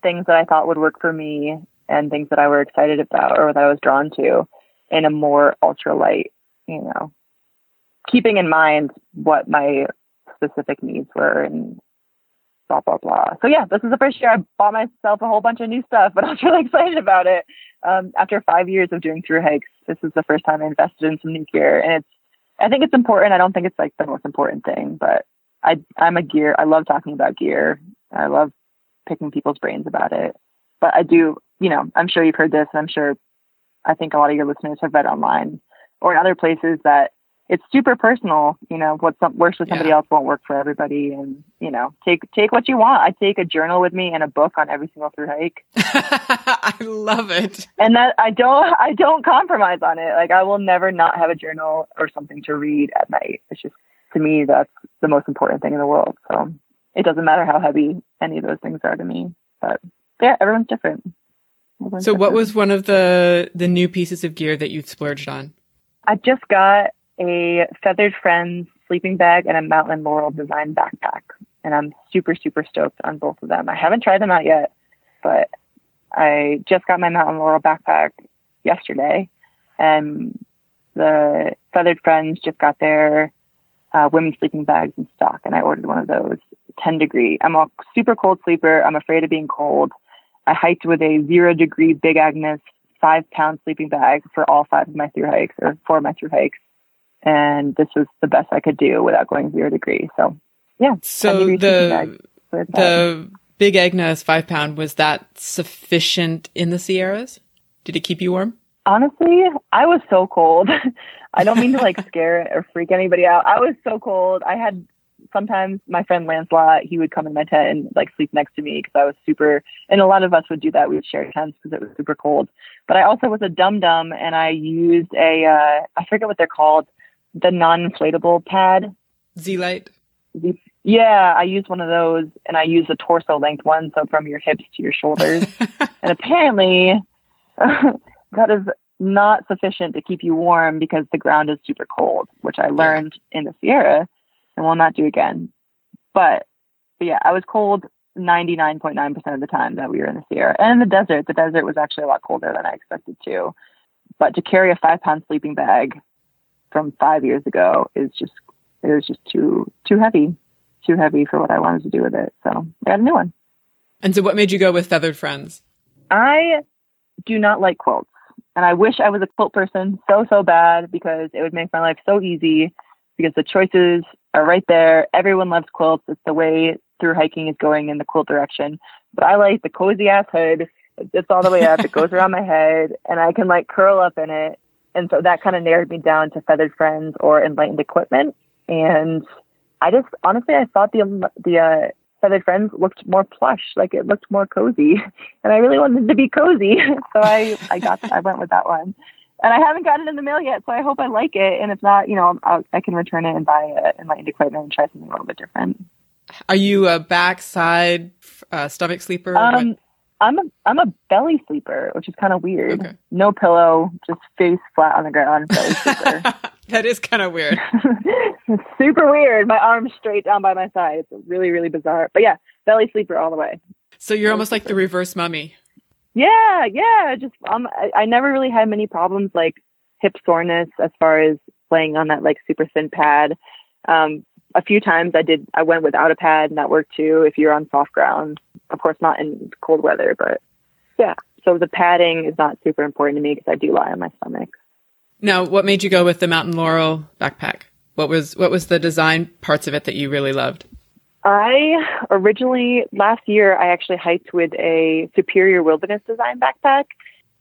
things that I thought would work for me and things that I were excited about or that I was drawn to in a more ultralight, you know, keeping in mind what my specific needs were and blah blah blah. So yeah, this is the first year I bought myself a whole bunch of new stuff, but I was really excited about it. Um, after five years of doing through hikes, this is the first time I invested in some new gear, and it's I think it's important. I don't think it's like the most important thing, but I I'm a gear. I love talking about gear. I love picking people's brains about it. But I do, you know, I'm sure you've heard this, and I'm sure I think a lot of your listeners have read online or in other places that it's super personal. You know, what some, works for somebody Yeah. else won't work for everybody, and you know, take take what you want. I take a journal with me and a book on every single through hike, I love it. and that I don't I don't compromise on it. Like I will never not have a journal or something to read at night. It's just to me that's the most important thing in the world. So it doesn't matter how heavy any of those things are to me. But yeah, everyone's different. Everyone's So, what was one of the the new pieces of gear that you splurged on? I just got a Feathered Friends sleeping bag and a Mountain Laurel design backpack, and I'm super super stoked on both of them. I haven't tried them out yet, but I just got my Mountain Laurel backpack yesterday, and the Feathered Friends just got their uh, women's sleeping bags in stock, and I ordered one of those. 10 degree. I'm a super cold sleeper. I'm afraid of being cold. I hiked with a zero degree Big Agnes five pound sleeping bag for all five of my through hikes or four of my through hikes. And this was the best I could do without going zero degree. So yeah. So sleeping bag the the big Agnes five pound was that sufficient in the Sierras? Did it keep you warm? Honestly, I was so cold. I don't mean to like scare or freak anybody out. I was so cold. I had sometimes my friend Lancelot, he would come in my tent and like sleep next to me because I was super, and a lot of us would do that. We would share tents because it was super cold. But I also was a dum dum and I used a, uh, I forget what they're called, the non inflatable pad. Z Lite. Yeah, I used one of those and I used a torso length one. So from your hips to your shoulders. and apparently that is not sufficient to keep you warm because the ground is super cold, which I learned in the Sierra and will not do again. But, but yeah, I was cold 99.9% of the time that we were in the Sierra. And in the desert, the desert was actually a lot colder than I expected to. But to carry a five pound sleeping bag from five years ago is just, it was just too, too heavy, too heavy for what I wanted to do with it. So I got a new one. And so, what made you go with Feathered Friends? I do not like quilts. And I wish I was a quilt person so, so bad because it would make my life so easy because the choices are right there. Everyone loves quilts. It's the way through hiking is going in the quilt direction. But I like the cozy ass hood. It's all the way up. It goes around my head and I can like curl up in it. And so that kind of narrowed me down to Feathered Friends or Enlightened Equipment. And I just, honestly, I thought the, the, uh, Feathered Friends looked more plush, like it looked more cozy, and I really wanted to be cozy, so I I got I went with that one, and I haven't gotten it in the mail yet, so I hope I like it, and if not, you know, I'll, I can return it and buy uh, enlightened equipment and try something a little bit different. Are you a backside uh, stomach sleeper? Um, I'm a I'm a belly sleeper, which is kind of weird. Okay. No pillow, just face flat on the ground, belly sleeper. That is kind of weird. it's super weird. My arms straight down by my side. It's really really bizarre, but yeah, belly sleeper all the way. So you're almost like the reverse mummy. Yeah, yeah. Just um, I, I never really had many problems like hip soreness as far as playing on that like super thin pad. Um, a few times I did. I went without a pad, and that worked too. If you're on soft ground, of course, not in cold weather, but yeah. So the padding is not super important to me because I do lie on my stomach. Now, what made you go with the Mountain Laurel backpack? What was what was the design parts of it that you really loved? I originally last year I actually hiked with a Superior Wilderness Design backpack,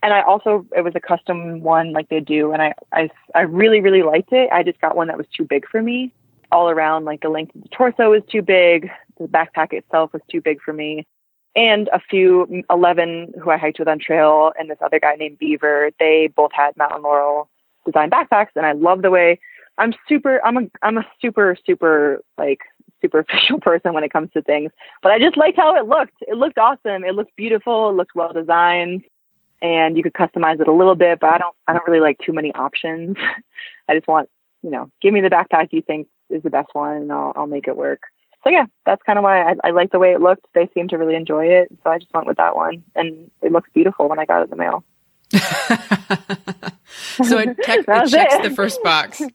and I also it was a custom one like they do, and I I I really really liked it. I just got one that was too big for me. All around, like the length of the torso was too big, the backpack itself was too big for me, and a few eleven who I hiked with on trail, and this other guy named Beaver, they both had Mountain Laurel Design backpacks, and I love the way I'm super I'm a I'm a super super like superficial person when it comes to things, but I just liked how it looked. It looked awesome. It looked beautiful. It looked well designed, and you could customize it a little bit. But I don't. I don't really like too many options. I just want, you know, give me the backpack you think is the best one, and I'll I'll make it work. So yeah, that's kind of why I, I like the way it looked. They seemed to really enjoy it, so I just went with that one, and it looks beautiful when I got it in the mail. so it, tech, it checks it. the first box.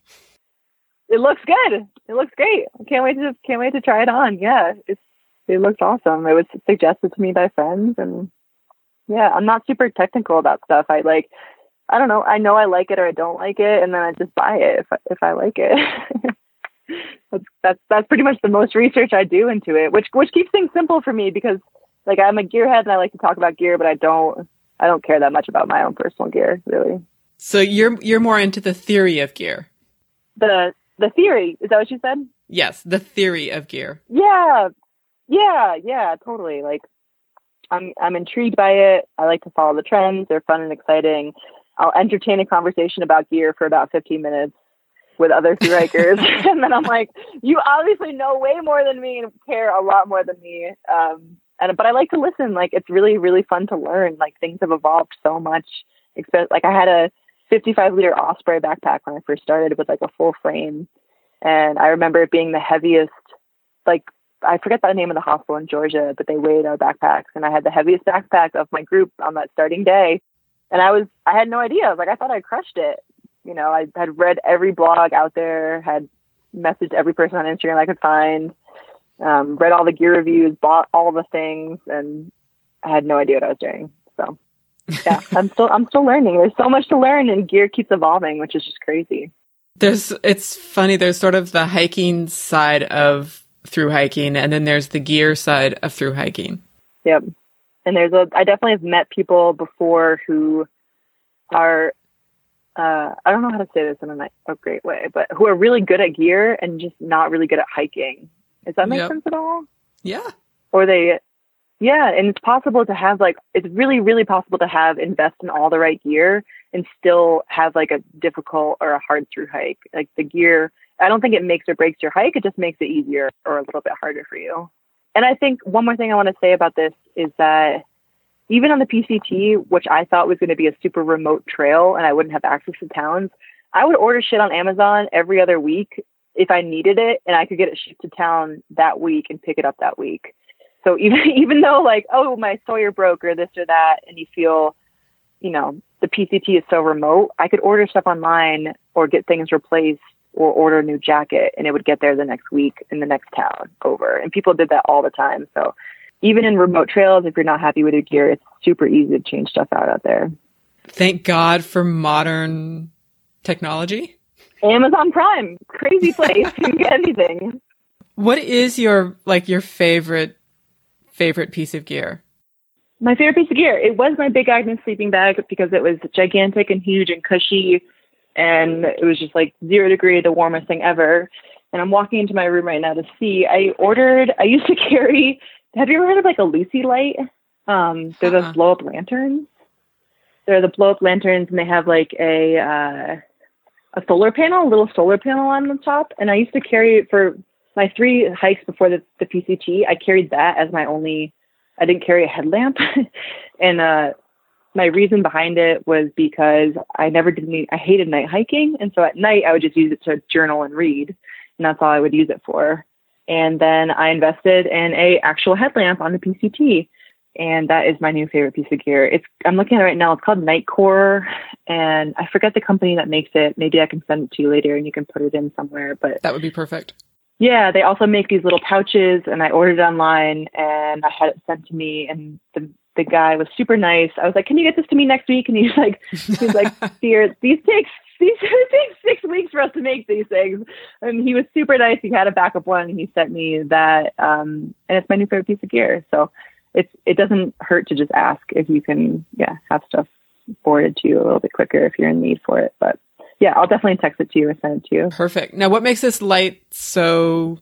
It looks good. It looks great. I can't wait to can't wait to try it on. Yeah, it's it looks awesome. It was suggested to me by friends, and yeah, I'm not super technical about stuff. I like, I don't know. I know I like it or I don't like it, and then I just buy it if I, if I like it. that's that's that's pretty much the most research I do into it, which which keeps things simple for me because like I'm a gearhead and I like to talk about gear, but I don't I don't care that much about my own personal gear really. So you're you're more into the theory of gear. The the theory is that what you said? Yes, the theory of gear. Yeah, yeah, yeah, totally. Like, I'm I'm intrigued by it. I like to follow the trends. They're fun and exciting. I'll entertain a conversation about gear for about 15 minutes with other hikers, and then I'm like, you obviously know way more than me and care a lot more than me. Um, and but I like to listen. Like, it's really really fun to learn. Like, things have evolved so much. Like, I had a 55 liter Osprey backpack when I first started with like a full frame. And I remember it being the heaviest, like, I forget the name of the hospital in Georgia, but they weighed our backpacks. And I had the heaviest backpack of my group on that starting day. And I was, I had no idea. I was like, I thought I crushed it. You know, I had read every blog out there, had messaged every person on Instagram I could find, um, read all the gear reviews, bought all the things, and I had no idea what I was doing. So yeah, I'm still I'm still learning. There's so much to learn, and gear keeps evolving, which is just crazy. There's it's funny. There's sort of the hiking side of through hiking, and then there's the gear side of through hiking. Yep. And there's a I definitely have met people before who are uh, I don't know how to say this in a, a great way, but who are really good at gear and just not really good at hiking. Does that make Yep. sense at all? Yeah. or they yeah and it's possible to have like it's really really possible to have invest in all the right gear and still have like a difficult or a hard through hike. Like the gear i don't think it makes or breaks your hike it just makes it easier or a little bit harder for you. And i think one more thing i want to say about this is that even on the pct which i thought was going to be a super remote trail and i wouldn't have access to towns i would order shit on amazon every other week if i needed it and i could get it shipped to town that week and pick it up that week so even even though like oh my Sawyer broke or this or that, and you feel, you know, the PCT is so remote, I could order stuff online or get things replaced or order a new jacket, and it would get there the next week in the next town over. And people did that all the time. So even in remote trails, if you're not happy with your gear, it's super easy to change stuff out out there. Thank God for modern technology. Amazon Prime, crazy place. you can get anything. What is your like your favorite favorite piece of gear? My favorite piece of gear. It was my Big Agnes sleeping bag because it was gigantic and huge and cushy, and it was just like zero degree, the warmest thing ever. And I'm walking into my room right now to see. I ordered. I used to carry. Have you ever heard of like a Luci light? Um, they're those blow up lanterns. They're the blow up lanterns, and they have like a uh, a solar panel, a little solar panel on the top. And I used to carry it for my three hikes before the, the PCT. I carried that as my only I didn't carry a headlamp. and uh, my reason behind it was because I never did any, I hated night hiking. And so at night, I would just use it to journal and read. And that's all I would use it for. And then I invested in a actual headlamp on the PCT. And that is my new favorite piece of gear. It's I'm looking at it right now. It's called Nightcore, and I forget the company that makes it. Maybe I can send it to you later, and you can put it in somewhere. But That would be perfect. Yeah, they also make these little pouches, and I ordered it online, and I had it sent to me, and the the guy was super nice. I was like, "Can you get this to me next week?" And he's like, "He's like, dear, these takes these it takes six weeks for us to make these things." And he was super nice. He had a backup one, and he sent me that, um, and it's my new favorite piece of gear. So it's it doesn't hurt to just ask if you can, yeah, have stuff forwarded to you a little bit quicker if you're in need for it. But yeah, I'll definitely text it to you or send it to you. Perfect. Now, what makes this light so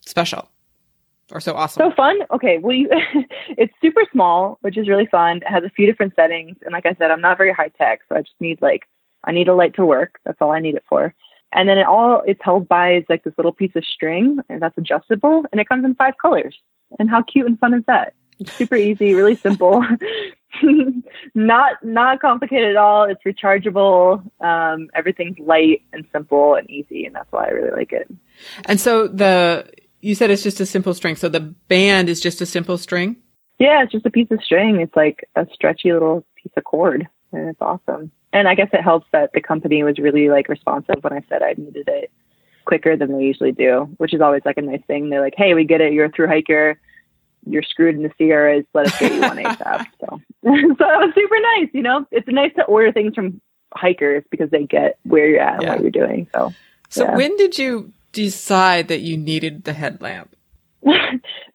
special or so awesome? So fun. Okay, well, you, it's super small, which is really fun. It has a few different settings, and like I said, I'm not very high tech, so I just need like I need a light to work. That's all I need it for. And then it all it's held by is like this little piece of string and that's adjustable and it comes in five colors. And how cute and fun is that? Super easy, really simple. not not complicated at all. It's rechargeable. Um, everything's light and simple and easy, and that's why I really like it. And so the you said it's just a simple string. So the band is just a simple string. Yeah, it's just a piece of string. It's like a stretchy little piece of cord, and it's awesome. And I guess it helps that the company was really like responsive when I said I needed it quicker than they usually do, which is always like a nice thing. They're like, "Hey, we get it. You're a through hiker. You're screwed in the Sierras. Let us get you one ASAP." So, so that was super nice. You know, it's nice to order things from hikers because they get where you're at and what you're doing. So, So Yeah. when did you decide that you needed the headlamp?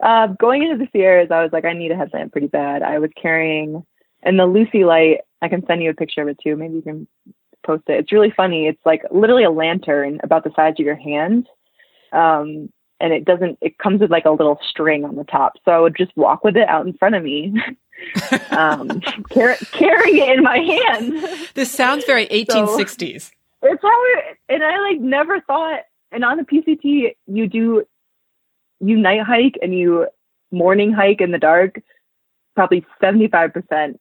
uh, going into the Sierras, I was like, I need a headlamp pretty bad. I was carrying, and the Luci light, I can send you a picture of it too. Maybe you can post it. It's really funny. It's like literally a lantern about the size of your hand. Um, and it doesn't, it comes with like a little string on the top. So I would just walk with it out in front of me, um, car- carrying it in my hand. This sounds very 1860s. it's how it, and I like never thought. And on the PCT, you do you night hike and you morning hike in the dark, probably seventy five percent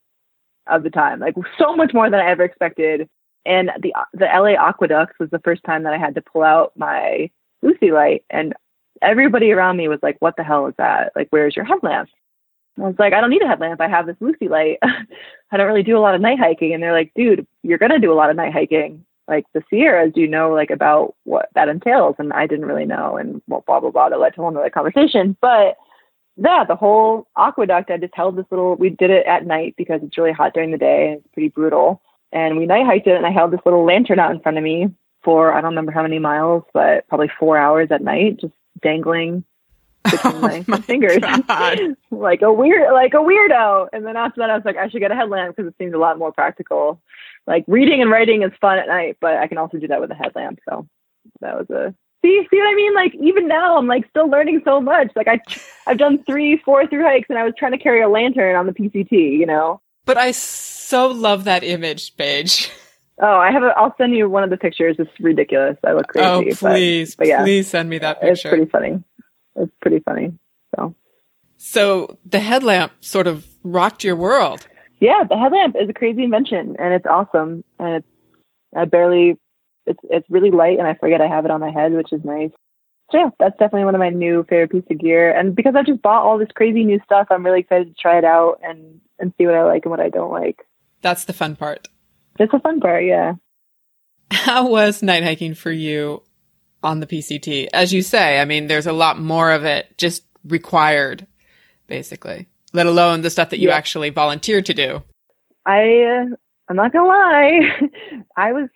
of the time, like so much more than I ever expected. And the the LA Aqueducts was the first time that I had to pull out my Luci light, and everybody around me was like, "What the hell is that? Like, where's your headlamp?" I was like, "I don't need a headlamp. I have this Luci light. I don't really do a lot of night hiking." And they're like, "Dude, you're gonna do a lot of night hiking like the Sierras, do you know like about what that entails? And I didn't really know, and blah blah blah. That led to a other conversation. But yeah, the whole aqueduct, I just held this little. We did it at night because it's really hot during the day and it's pretty brutal. And we night hiked it, and I held this little lantern out in front of me for I don't remember how many miles, but probably four hours at night, just dangling between oh my, my fingers. Like a weird like a weirdo. And then after that i was like i should get a headlamp because it seems a lot more practical. Like reading and writing is fun at night but i can also do that with a headlamp. So that was a see see what i mean? Like even now i'm like still learning so much. Like i i've done three four through hikes and i was trying to carry a lantern on the pct you know? But I so love that image, Paige. Oh i have a i'll send you one of the pictures it's ridiculous i look crazy oh, please, but, yeah please send me that picture. it's pretty funny it's pretty funny so So the headlamp sort of rocked your world. yeah, the headlamp is a crazy invention and it's awesome. And it's I barely it's it's really light and I forget I have it on my head, which is nice. So yeah, that's definitely one of my new favorite pieces of gear. And because I've just bought all this crazy new stuff, I'm really excited to try it out and and see what I like and what I don't like. That's the fun part. It's a fun part, yeah. How was night hiking for you on the PCT? As you say, I mean, there's a lot more of it just required, basically, let alone the stuff that you Yeah. actually volunteered to do. I uh, I'm not gonna lie, I was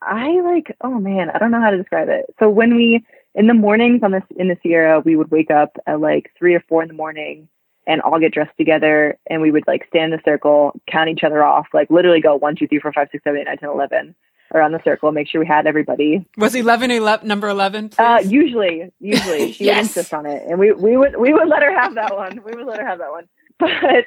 I like oh man I don't know how to describe it. So when we in the mornings on this in the Sierra we would wake up at like three or four in the morning and all get dressed together and we would like stand in a circle count each other off like literally go one two three four five six seven eight nine ten eleven around the circle make sure we had everybody Was 11, 11 number 11, uh, usually, usually she Yes. would insist on it, and we we would we would let her have that one. We would let her have that one. But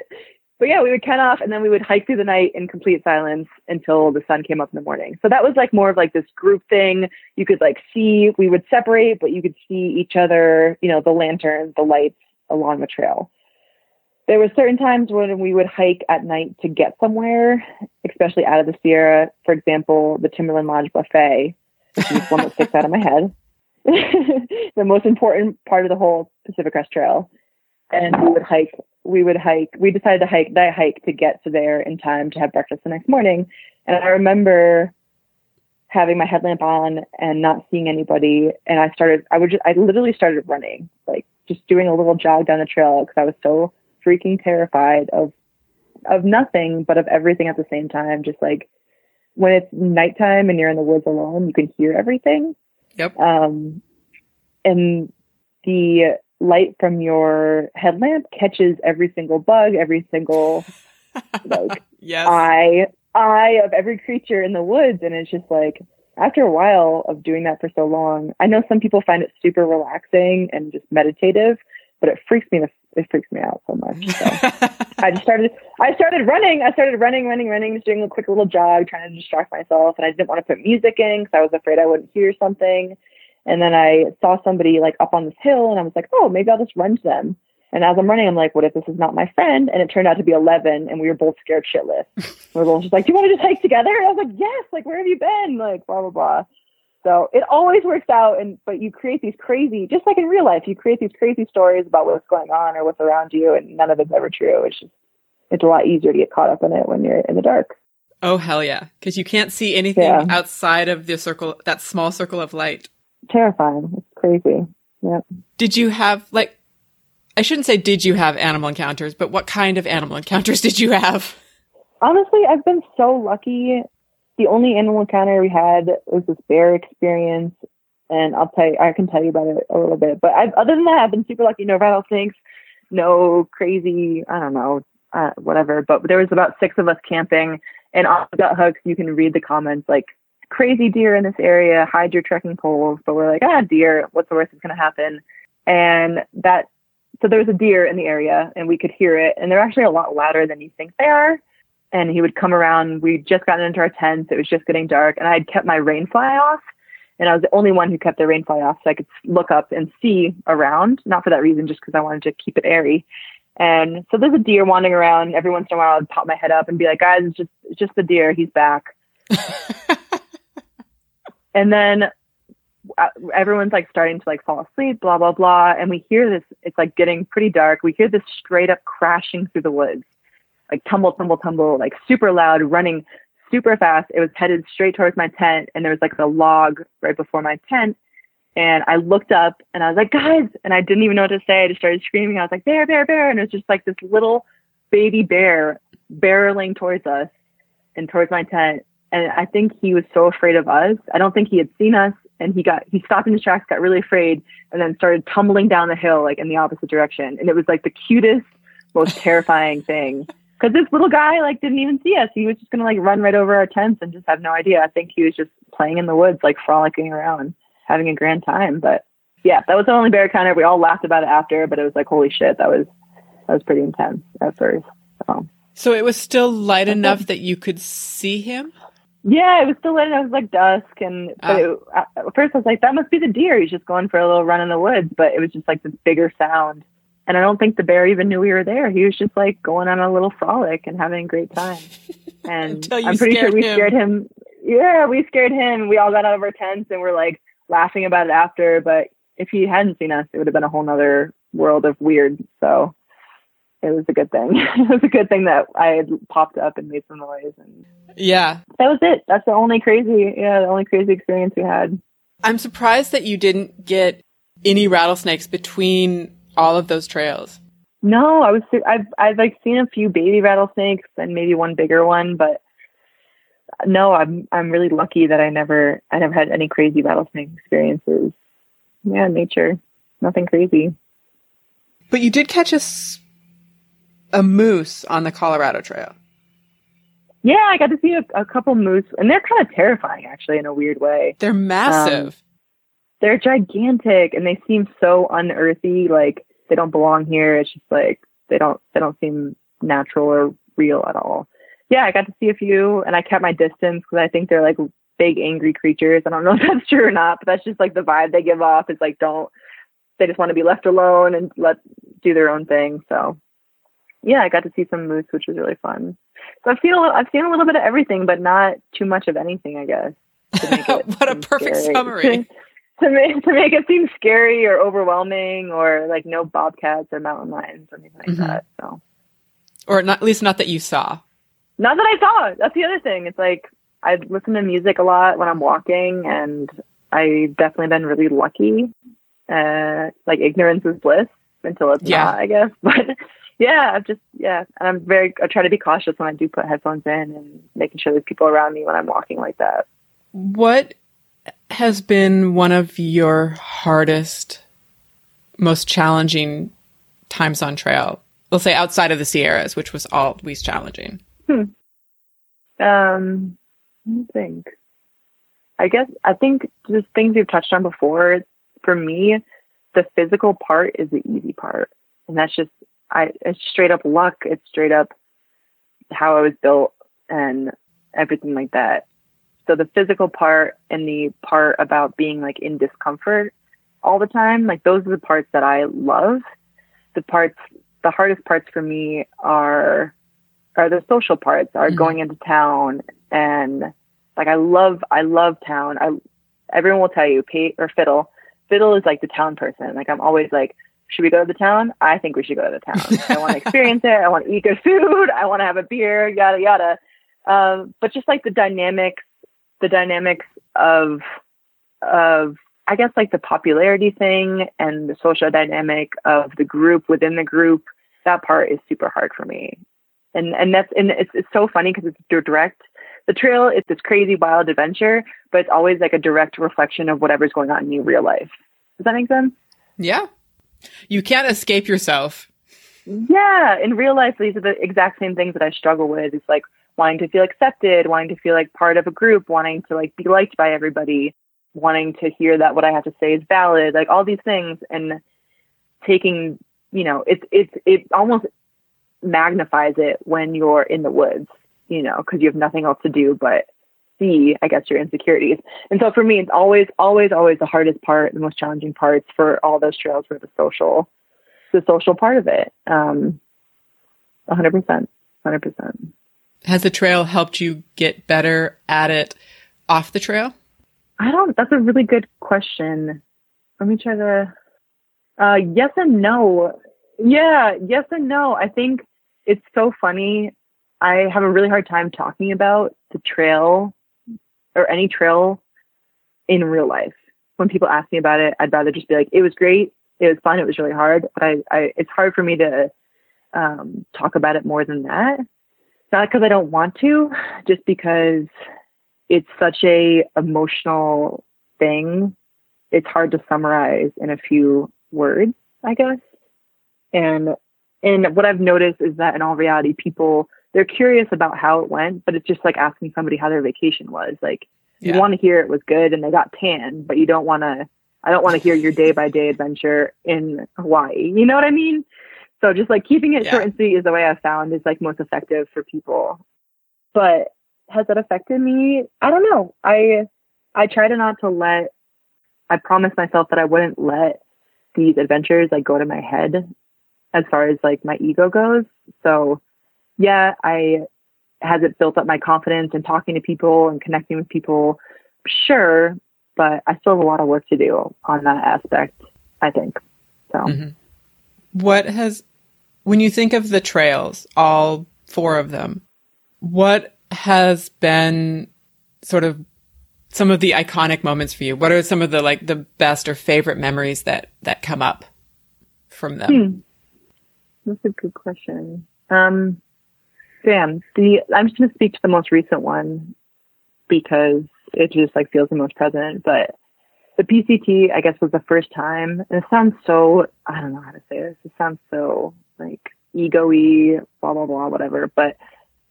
but yeah, we would count off, and then we would hike through the night in complete silence until the sun came up in the morning. So that was like more of like this group thing. You could like see we would separate, but you could see each other. You know, the lantern, the lights along the trail. There were certain times when we would hike at night to get somewhere, especially out of the Sierra. For example, the Timberline Lodge buffet, is one that sticks out of my head. the most important part of the whole Pacific Crest Trail. And we would hike. We would hike. We decided to hike that hike to get to there in time to have breakfast the next morning. And I remember having my headlamp on and not seeing anybody. And I started. I would. Just, I literally started running, like just doing a little jog down the trail because I was so freaking terrified of of nothing, but of everything at the same time. Just like when it's nighttime and you're in the woods alone, you can hear everything. Yep. Um, and the light from your headlamp catches every single bug, every single like yes. eye eye of every creature in the woods, and it's just like after a while of doing that for so long, I know some people find it super relaxing and just meditative. But it freaks me. It freaks me out so much. So I just started. I started running. I started running, running, running, just doing a quick little jog, trying to distract myself. And I didn't want to put music in because I was afraid I wouldn't hear something. And then I saw somebody like up on this hill, and I was like, oh, maybe I'll just run to them. And as I'm running, I'm like, what if this is not my friend? And it turned out to be 11, and we were both scared shitless. we were both just like, do you want to just hike together? And I was like, yes. Like, where have you been? Like, blah blah blah. So it always works out, and but you create these crazy, just like in real life, you create these crazy stories about what's going on or what's around you, and none of it's ever true. It's just it's a lot easier to get caught up in it when you're in the dark. Oh hell yeah, because you can't see anything Yeah. outside of the circle, that small circle of light. Terrifying. It's crazy. Yeah. Did you have like? I shouldn't say did you have animal encounters, but what kind of animal encounters did you have? Honestly, I've been so lucky. The only animal encounter we had was this bear experience, and I'll tell you, I can tell you about it a little bit. But I've, other than that, I've been super lucky. No rattlesnakes, no crazy, I don't know, uh, whatever. But there was about six of us camping, and on Guthooks, you can read the comments like crazy deer in this area, hide your trekking poles. But we're like, ah, deer, what's the worst that's going to happen? And that, so there was a deer in the area, and we could hear it, and they're actually a lot louder than you think they are and he would come around. We'd just gotten into our tents. It was just getting dark, and I had kept my rain fly off. And I was the only one who kept the rain fly off, so I could look up and see around. Not for that reason, just because I wanted to keep it airy. And so there's a deer wandering around. Every once in a while, I'd pop my head up and be like, "Guys, it's just it's just the deer. He's back." and then uh, everyone's like starting to like fall asleep, blah blah blah. And we hear this. It's like getting pretty dark. We hear this straight up crashing through the woods like tumble, tumble, tumble, like super loud, running super fast. It was headed straight towards my tent, and there was like a log right before my tent. And I looked up and I was like, guys, and I didn't even know what to say. I just started screaming. I was like, bear, bear, bear. And it was just like this little baby bear barreling towards us and towards my tent. And I think he was so afraid of us. I don't think he had seen us. And he got, he stopped in his tracks, got really afraid, and then started tumbling down the hill, like in the opposite direction. And it was like the cutest, most terrifying thing because this little guy like didn't even see us. He was just gonna like run right over our tents and just have no idea. I think he was just playing in the woods, like frolicking around, having a grand time. But yeah, that was the only bear encounter. We all laughed about it after, but it was like holy shit, that was that was pretty intense at first. So So it was still light enough that you could see him. yeah, it was still lit. It was like dusk, and but Ah. it, at first I was like, that must be the deer. He's just going for a little run in the woods. But it was just like this bigger sound. And I don't think the bear even knew we were there. He was just like going on a little frolic and having a great time. And I'm pretty sure we him. scared him. Yeah, we scared him. We all got out of our tents and we're like laughing about it after. But if he hadn't seen us, it would have been a whole nother world of weird. So it was a good thing. it was a good thing that I had popped up and made some noise. And Yeah. that was it. That's the only crazy, yeah, the only crazy experience we had. I'm surprised that you didn't get any rattlesnakes between all of those trails. No, I was I've I've like seen a few baby rattlesnakes and maybe one bigger one, but no, I'm I'm really lucky that I never I never had any crazy rattlesnake experiences. Yeah, nature, nothing crazy. But you did catch a a moose on the Colorado Trail. Yeah, I got to see a, a couple moose, and they're kind of terrifying actually in a weird way. They're massive. Um, they're gigantic and they seem so unearthly, like they don't belong here. It's just like they don't they don't seem natural or real at all. Yeah, I got to see a few and I kept my distance because I think they're like big angry creatures. I don't know if that's true or not, but that's just like the vibe they give off It's like don't they just want to be left alone and let do their own thing. So yeah, I got to see some moose, which was really fun. So I've seen a little, I've seen a little bit of everything, but not too much of anything, I guess. what a perfect scary. summary. to make to make it seem scary or overwhelming or like no bobcats or mountain lions or anything like Mhm. that. So Or not, at least not that you saw. not that I saw. That's the other thing. It's like I listen to music a lot when I'm walking, and I've definitely been really lucky. Uh, like ignorance is bliss until it's Yeah. not, I guess. But yeah, I've just yeah, and I'm very. I try to be cautious when I do put headphones in and making sure there's people around me when I'm walking like that. What has been one of your hardest, most challenging times on trail? We'll say outside of the Sierras, which was always challenging. Um, let me think. I guess I think just things you've touched on before. For me, the physical part is the easy part. And that's just, I, it's straight up luck. It's straight up how I was built and everything like that. So the physical part and the part about being like in discomfort all the time, like those are the parts that I love. The parts, the hardest parts for me are, are the social parts, are Mhm. going into town and like I love, I love town. I, everyone will tell you, Pete or Fiddle, Fiddle is like the town person. Like I'm always like, should we go to the town? I think we should go to the town. I want to experience it. I want to eat good food. I want to have a beer, yada yada. Um, but just like the dynamics, the dynamics of of I guess like the popularity thing and the social dynamic of the group within the group. That part is super hard for me, and and that's and it's it's so funny because it's direct. The trail is this crazy wild adventure, but it's always like a direct reflection of whatever's going on in your real life. Does that make sense? Yeah. You can't escape yourself. Yeah, in real life, these are the exact same things that I struggle with. It's like wanting to feel accepted, wanting to feel like part of a group, wanting to like be liked by everybody, wanting to hear that what I have to say is valid, like all these things, and taking, you know, it's it's it almost magnifies it when you're in the woods, you know, because you have nothing else to do but see, I guess, your insecurities. And so for me, it's always, always, always the hardest part, the most challenging parts for all those trails were the social, the social part of it. Um, 100%, 100%. Has the trail helped you get better at it off the trail? I don't, that's a really good question. Let me try to, uh, yes and no. Yeah, yes and no. I think it's so funny. I have a really hard time talking about the trail or any trail in real life. When people ask me about it, I'd rather just be like, it was great. It was fun. It was really hard. But I, I it's hard for me to um, talk about it more than that. Not because I don't want to, just because it's such a emotional thing. It's hard to summarize in a few words, I guess. And and what I've noticed is that in all reality, people they're curious about how it went, but it's just like asking somebody how their vacation was. Like you want to hear it was good and they got tan, but you don't want to. I don't want to hear your day by day adventure in Hawaii. You know what I mean? So just like keeping it Yeah. short and sweet is the way I've found is like most effective for people. But has that affected me? I don't know. I I try to not to let. I promised myself that I wouldn't let these adventures like go to my head as far as like my ego goes. So yeah, I has it built up my confidence in talking to people and connecting with people? Sure, but I still have a lot of work to do on that aspect, I think. So Mhm. What has, when you think of the trails, all four of them, what has been sort of some of the iconic moments for you? What are some of the like the best or favorite memories that that come up from them? Hmm. That's a good question. Um. The I'm just gonna speak to the most recent one because it just like feels the most present. But the PCT, I guess, was the first time, and it sounds so I don't know how to say this. It sounds so like ego-y, blah blah blah, whatever. But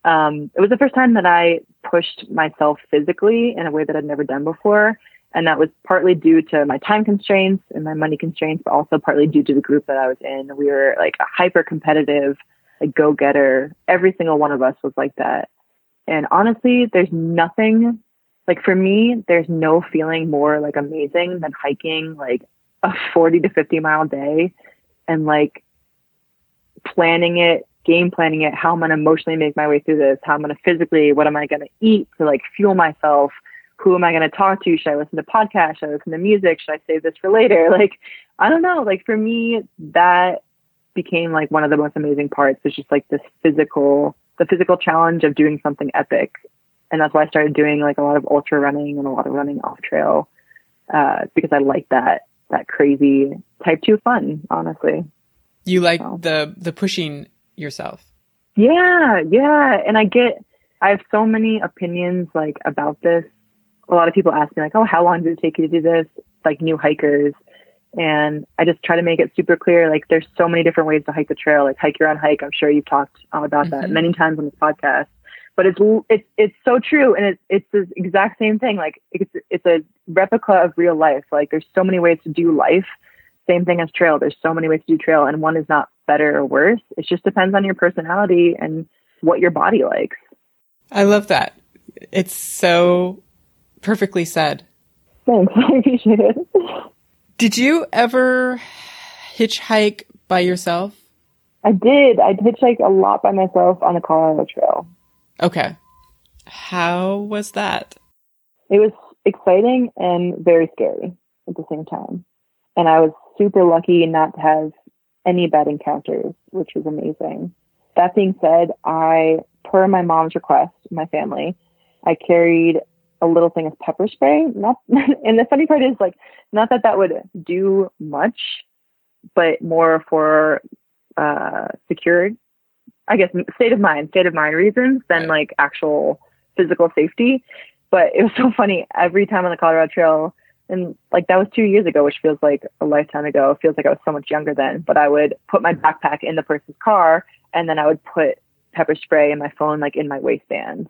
um, it was the first time that I pushed myself physically in a way that I'd never done before. And that was partly due to my time constraints and my money constraints, but also partly due to the group that I was in. We were like a hyper competitive, like go getter. Every single one of us was like that. And honestly, there's nothing like for me, there's no feeling more like amazing than hiking like a 40 to 50 mile day and like planning it, game planning it, how I'm going to emotionally make my way through this, how I'm going to physically, what am I going to eat to like fuel myself? Who am I going to talk to? Should I listen to podcasts? Should I listen to music? Should I save this for later? Like, I don't know. Like for me, that became like one of the most amazing parts. It's just like this physical, the physical challenge of doing something epic. And that's why I started doing like a lot of ultra running and a lot of running off trail, uh, because I like that, that crazy type two fun, honestly. You like Oh. the the pushing yourself. Yeah, yeah. And I get, I have so many opinions like about this. A lot of people ask me like, oh, how long did it take you to do this? Like new hikers. And I just try to make it super clear. Like there's so many different ways to hike the trail, like hike your own hike. I'm sure you've talked about that Mhm. many times on this podcast, but it's, it's, it's so true. And it's, it's the exact same thing. Like it's, it's a replica of real life. Like there's so many ways to do life same thing as trail. There's so many ways to do trail, and one is not better or worse. It just depends on your personality and what your body likes. I love that. It's so perfectly said. Thanks. I appreciate it. Did you ever hitchhike by yourself? I did. I hitchhiked a lot by myself on the Colorado Trail. Okay. How was that? It was exciting and very scary at the same time. And I was super lucky not to have any bad encounters, which was amazing. That being said, I, per my mom's request, my family, I carried a little thing of pepper spray. Not, and the funny part is like, not that that would do much, but more for uh, secure, I guess, state of mind, state of mind reasons than like actual physical safety. But it was so funny every time on the Colorado Trail, and like that was two years ago, which feels like a lifetime ago. It feels like I was so much younger then. But I would put my backpack in the person's car, and then I would put pepper spray and my phone like in my waistband.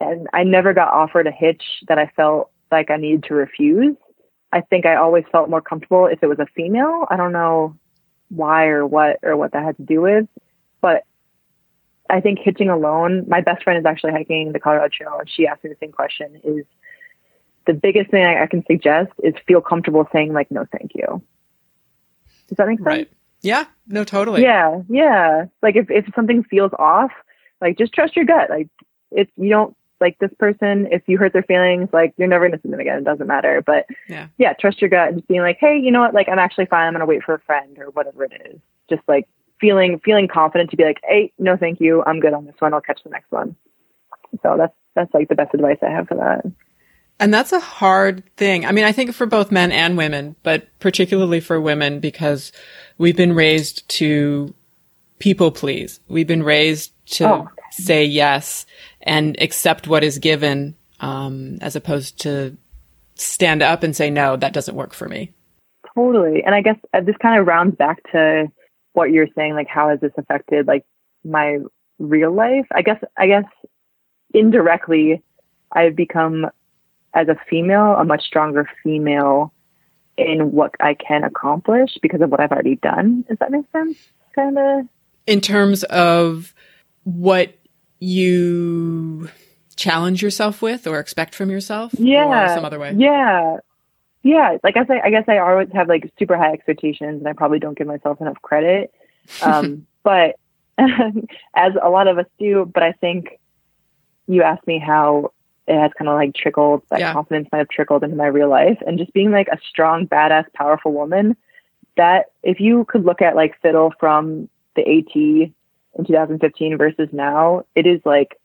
And I never got offered a hitch that I felt like I needed to refuse. I think I always felt more comfortable if it was a female. I don't know why or what or what that had to do with, but I think hitching alone, my best friend is actually hiking the Colorado Trail and she asked me the same question is the biggest thing I, I can suggest is feel comfortable saying like, no, thank you. Does that make sense? Right. Yeah. No, totally. Yeah, yeah. Like if if something feels off, like just trust your gut. Like if you don't like this person, if you hurt their feelings, like you're never gonna see them again. It doesn't matter. But Yeah. yeah, trust your gut and just being like, hey, you know what? Like I'm actually fine. I'm gonna wait for a friend or whatever it is. Just like feeling feeling confident to be like, hey, no, thank you. I'm good on this one. I'll catch the next one. So that's that's like the best advice I have for that. And that's a hard thing. I mean, I think for both men and women, but particularly for women because we've been raised to people please. We've been raised to Oh. say yes and accept what is given, um, as opposed to stand up and say, no, that doesn't work for me. Totally. And I guess uh, this kind of rounds back to what you're saying, like how has this affected like my real life? I guess I guess indirectly I've become as a female a much stronger female in what I can accomplish because of what I've already done. Does that make sense? Kind of. In terms of what you challenge yourself with or expect from yourself Yeah. or some other way. Yeah. Yeah. Like I say, I guess I always have like super high expectations and I probably don't give myself enough credit. Um, but as a lot of us do, but I think you asked me how it has kind of like trickled, that Yeah. confidence might have trickled into my real life and just being like a strong, badass, powerful woman that if you could look at like Fiddle from the AT in 2015 versus now, it is like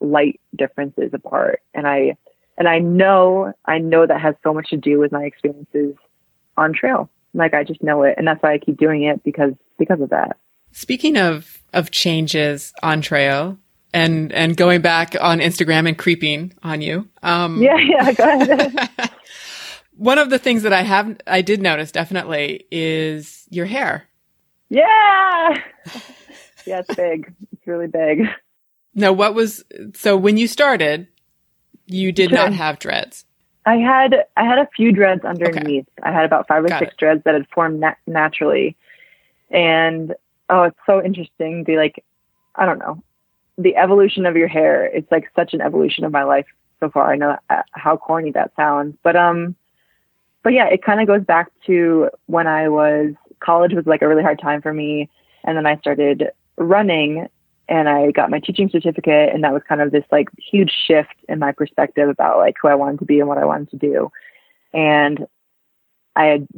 light differences apart. And I, and I know, I know that has so much to do with my experiences on trail. Like I just know it. And that's why I keep doing it because, because of that. Speaking of of changes on trail and and going back on Instagram and creeping on you. Um Yeah. Yeah. Go ahead. one of the things that I have I did notice definitely is your hair. yeah. Yeah. It's big. It's really big. Now what was so when you started you did not have dreads. I had I had a few dreads underneath. I had about five or Got six it. dreads that had formed nat- naturally, and oh, it's so interesting. Be like, I don't know, the evolution of your hair. It's like such an evolution of my life so far. I know uh, how corny that sounds, but um, but yeah, it kind of goes back to when I was college was like a really hard time for me, and then I started running and I got my teaching certificate and that was kind of this like huge shift in my perspective about like who I wanted to be and what I wanted to do. And I had,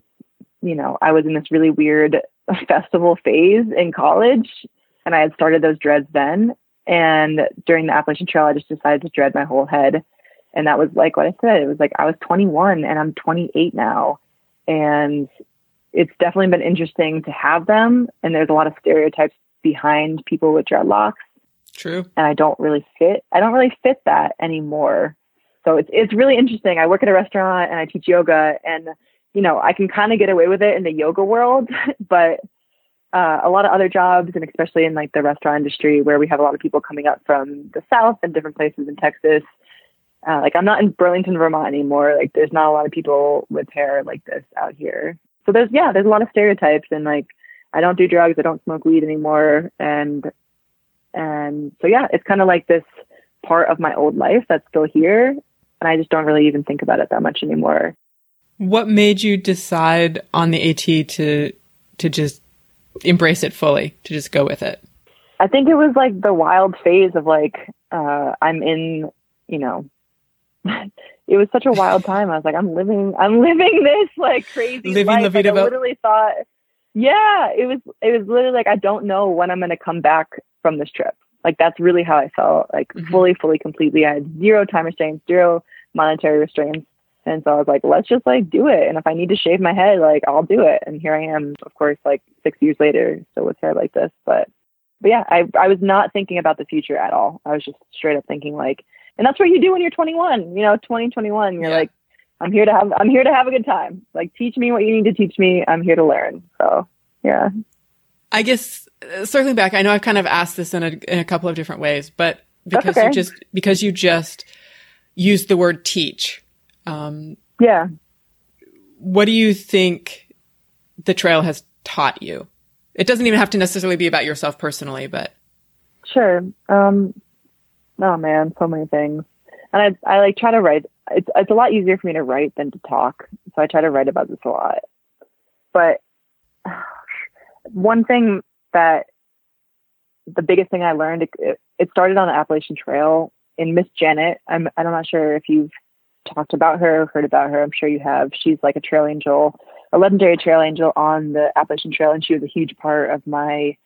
you know, I was in this really weird festival phase in college and I had started those dreads then. And during the Appalachian Trail, I just decided to dread my whole head. And that was like what I said. It was like I was 21 and I'm 28 now. And it's definitely been interesting to have them. And there's a lot of stereotypes behind people with dreadlocks True. and I don't really fit. I don't really fit that anymore. So it's it's really interesting. I work at a restaurant and I teach yoga, and you know I can kind of get away with it in the yoga world, but uh, a lot of other jobs, and especially in like the restaurant industry, where we have a lot of people coming up from the south and different places in Texas. Uh, like I'm not in Burlington, Vermont anymore. Like there's not a lot of people with hair like this out here. So there's yeah, there's a lot of stereotypes and like I don't do drugs, I don't smoke weed anymore, and and so yeah, it's kind of like this part of my old life that's still here, and I just don't really even think about it that much anymore. What made you decide on the AT to to just embrace it fully, to just go with it? I think it was like the wild phase of like uh, I'm in, you know, it was such a wild time. I was like, I'm living, I'm living this like crazy Living life. la Like, I literally thought, yeah, it was, it was literally like I don't know when I'm going to come back from this trip. Like that's really how I felt. Like Mhm. fully, fully, completely. I had zero time restraints, zero monetary restraints. And so I was like, let's just like do it. And if I need to shave my head, like I'll do it. And here I am, of course, like six years later, still with hair like this. But but yeah, I I was not thinking about the future at all. I was just straight up thinking like, and that's what you do when you're 21. You know, 2021. You're Yeah. like, I'm here to have I'm here to have a good time. Like, teach me what you need to teach me. I'm here to learn. So yeah, I guess uh, circling back, I know I've kind of asked this in a in a couple of different ways, but because you just because you just used the word teach, um, yeah. what do you think the trail has taught you? It doesn't even have to necessarily be about yourself personally, but Sure. Um, oh man, so many things. And I, I like try to write. It's, it's a lot easier for me to write than to talk. So I try to write about this a lot. But one thing that the biggest thing I learned, it, it started on the Appalachian Trail in Miss Janet. I'm, I'm not sure if you've talked about her heard about her. I'm sure you have. She's like a trail angel, a legendary trail angel on the Appalachian Trail. And she was a huge part of my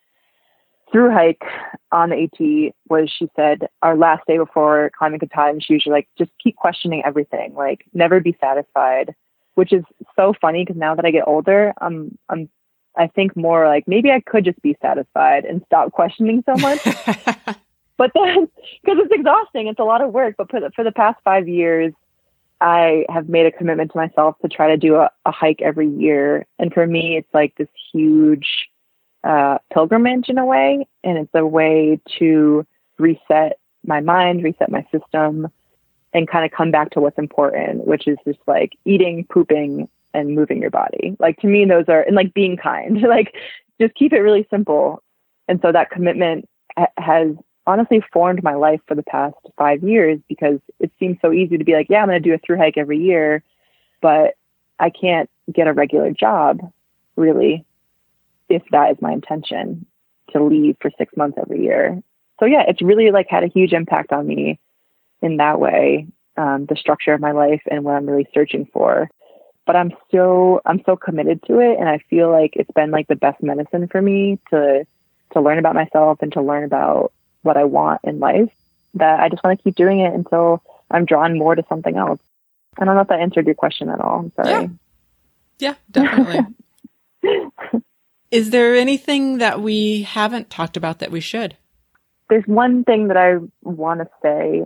through hike on the AT was she said our last day before climbing Katahdin, she was like, just keep questioning everything, like never be satisfied, which is so funny because now that I get older, I'm, I'm, I think more like maybe I could just be satisfied and stop questioning so much. but then because it's exhausting, it's a lot of work. But for the, for the past five years, I have made a commitment to myself to try to do a, a hike every year. And for me, it's like this huge uh, pilgrimage in a way, and it's a way to reset my mind, reset my system, and kind of come back to what's important, which is just like eating, pooping, and moving your body. Like to me, those are and like being kind. like just keep it really simple. And so that commitment ha- has honestly formed my life for the past five years because it seems so easy to be like, yeah, I'm going to do a through hike every year, but I can't get a regular job really if that is my intention to leave for six months every year. So yeah, it's really like had a huge impact on me in that way, um, the structure of my life and what I'm really searching for. But I'm so I'm so committed to it, and I feel like it's been like the best medicine for me to to learn about myself and to learn about what I want in life. That I just want to keep doing it until I'm drawn more to something else. I don't know if that answered your question at all. I'm sorry. yeah, definitely. Is there anything that we haven't talked about that we should? There's one thing that I want to say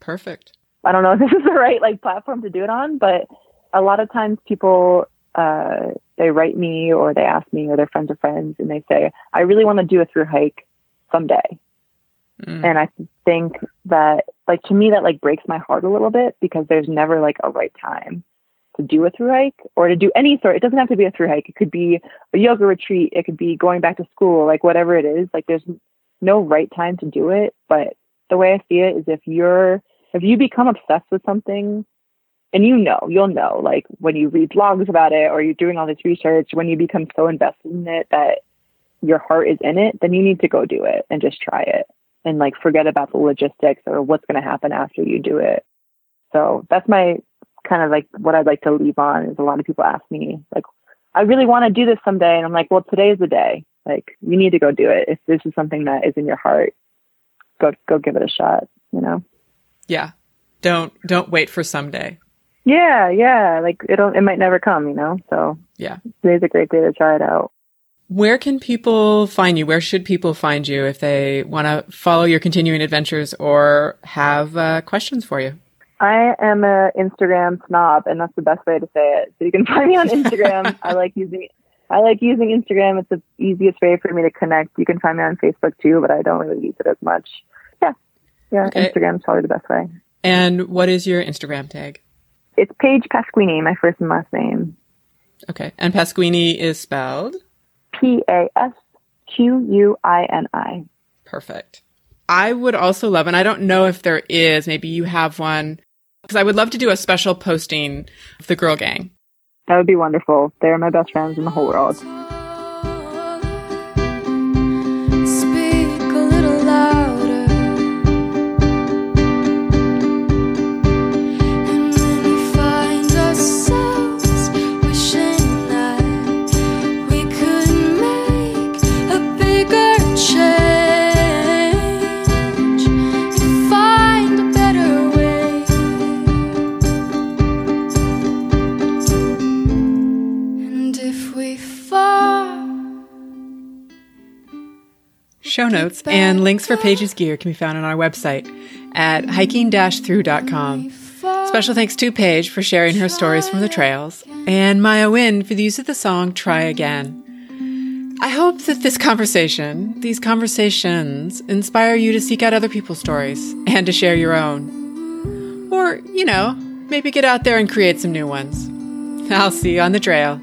Perfect. I don't know if this is the right like platform to do it on, but a lot of times people uh, they write me or they ask me or their friends of friends and they say, I really want to do a through hike someday. Mm. And I think that like to me that like breaks my heart a little bit because there's never like a right time to do a through hike or to do any sort. It doesn't have to be a through hike. It could be a yoga retreat. It could be going back to school, like whatever it is. Like there's no right time to do it. But the way I see it is if you're if you become obsessed with something and you know, you'll know, like when you read blogs about it or you're doing all this research, when you become so invested in it that your heart is in it, then you need to go do it and just try it and like forget about the logistics or what's going to happen after you do it. So that's my kind of like what I'd like to leave on is a lot of people ask me like, I really want to do this someday. And I'm like, well, today is the day. Like you need to go do it. If this is something that is in your heart, go, go give it a shot, you know? Yeah. Don't don't wait for someday. Yeah, yeah. Like it'll it might never come, you know. So Yeah. today's a great day to try it out. Where can people find you? Where should people find you if they want to follow your continuing adventures or have uh, questions for you? I am an Instagram snob, and that's the best way to say it. So you can find me on Instagram. I like using I like using Instagram. It's the easiest way for me to connect. You can find me on Facebook too, but I don't really use it as much. Yeah, yeah. Okay. Instagram is probably the best way. And what is your Instagram tag? It's Paige Pasquini, my first and last name. Okay. And Pasquini is spelled? P A S Q U I N I. Perfect. I would also love, and I don't know if there is, maybe you have one, because I would love to do a special posting of the Girl Gang. That would be wonderful. They're my best friends in the whole world. Show notes and links for Paige's gear can be found on our website at hiking-through.com. Special thanks to Paige for sharing her stories from the trails and Maya Wynn for the use of the song Try Again. I hope that this conversation, these conversations, inspire you to seek out other people's stories and to share your own. Or, you know, maybe get out there and create some new ones. I'll see you on the trail.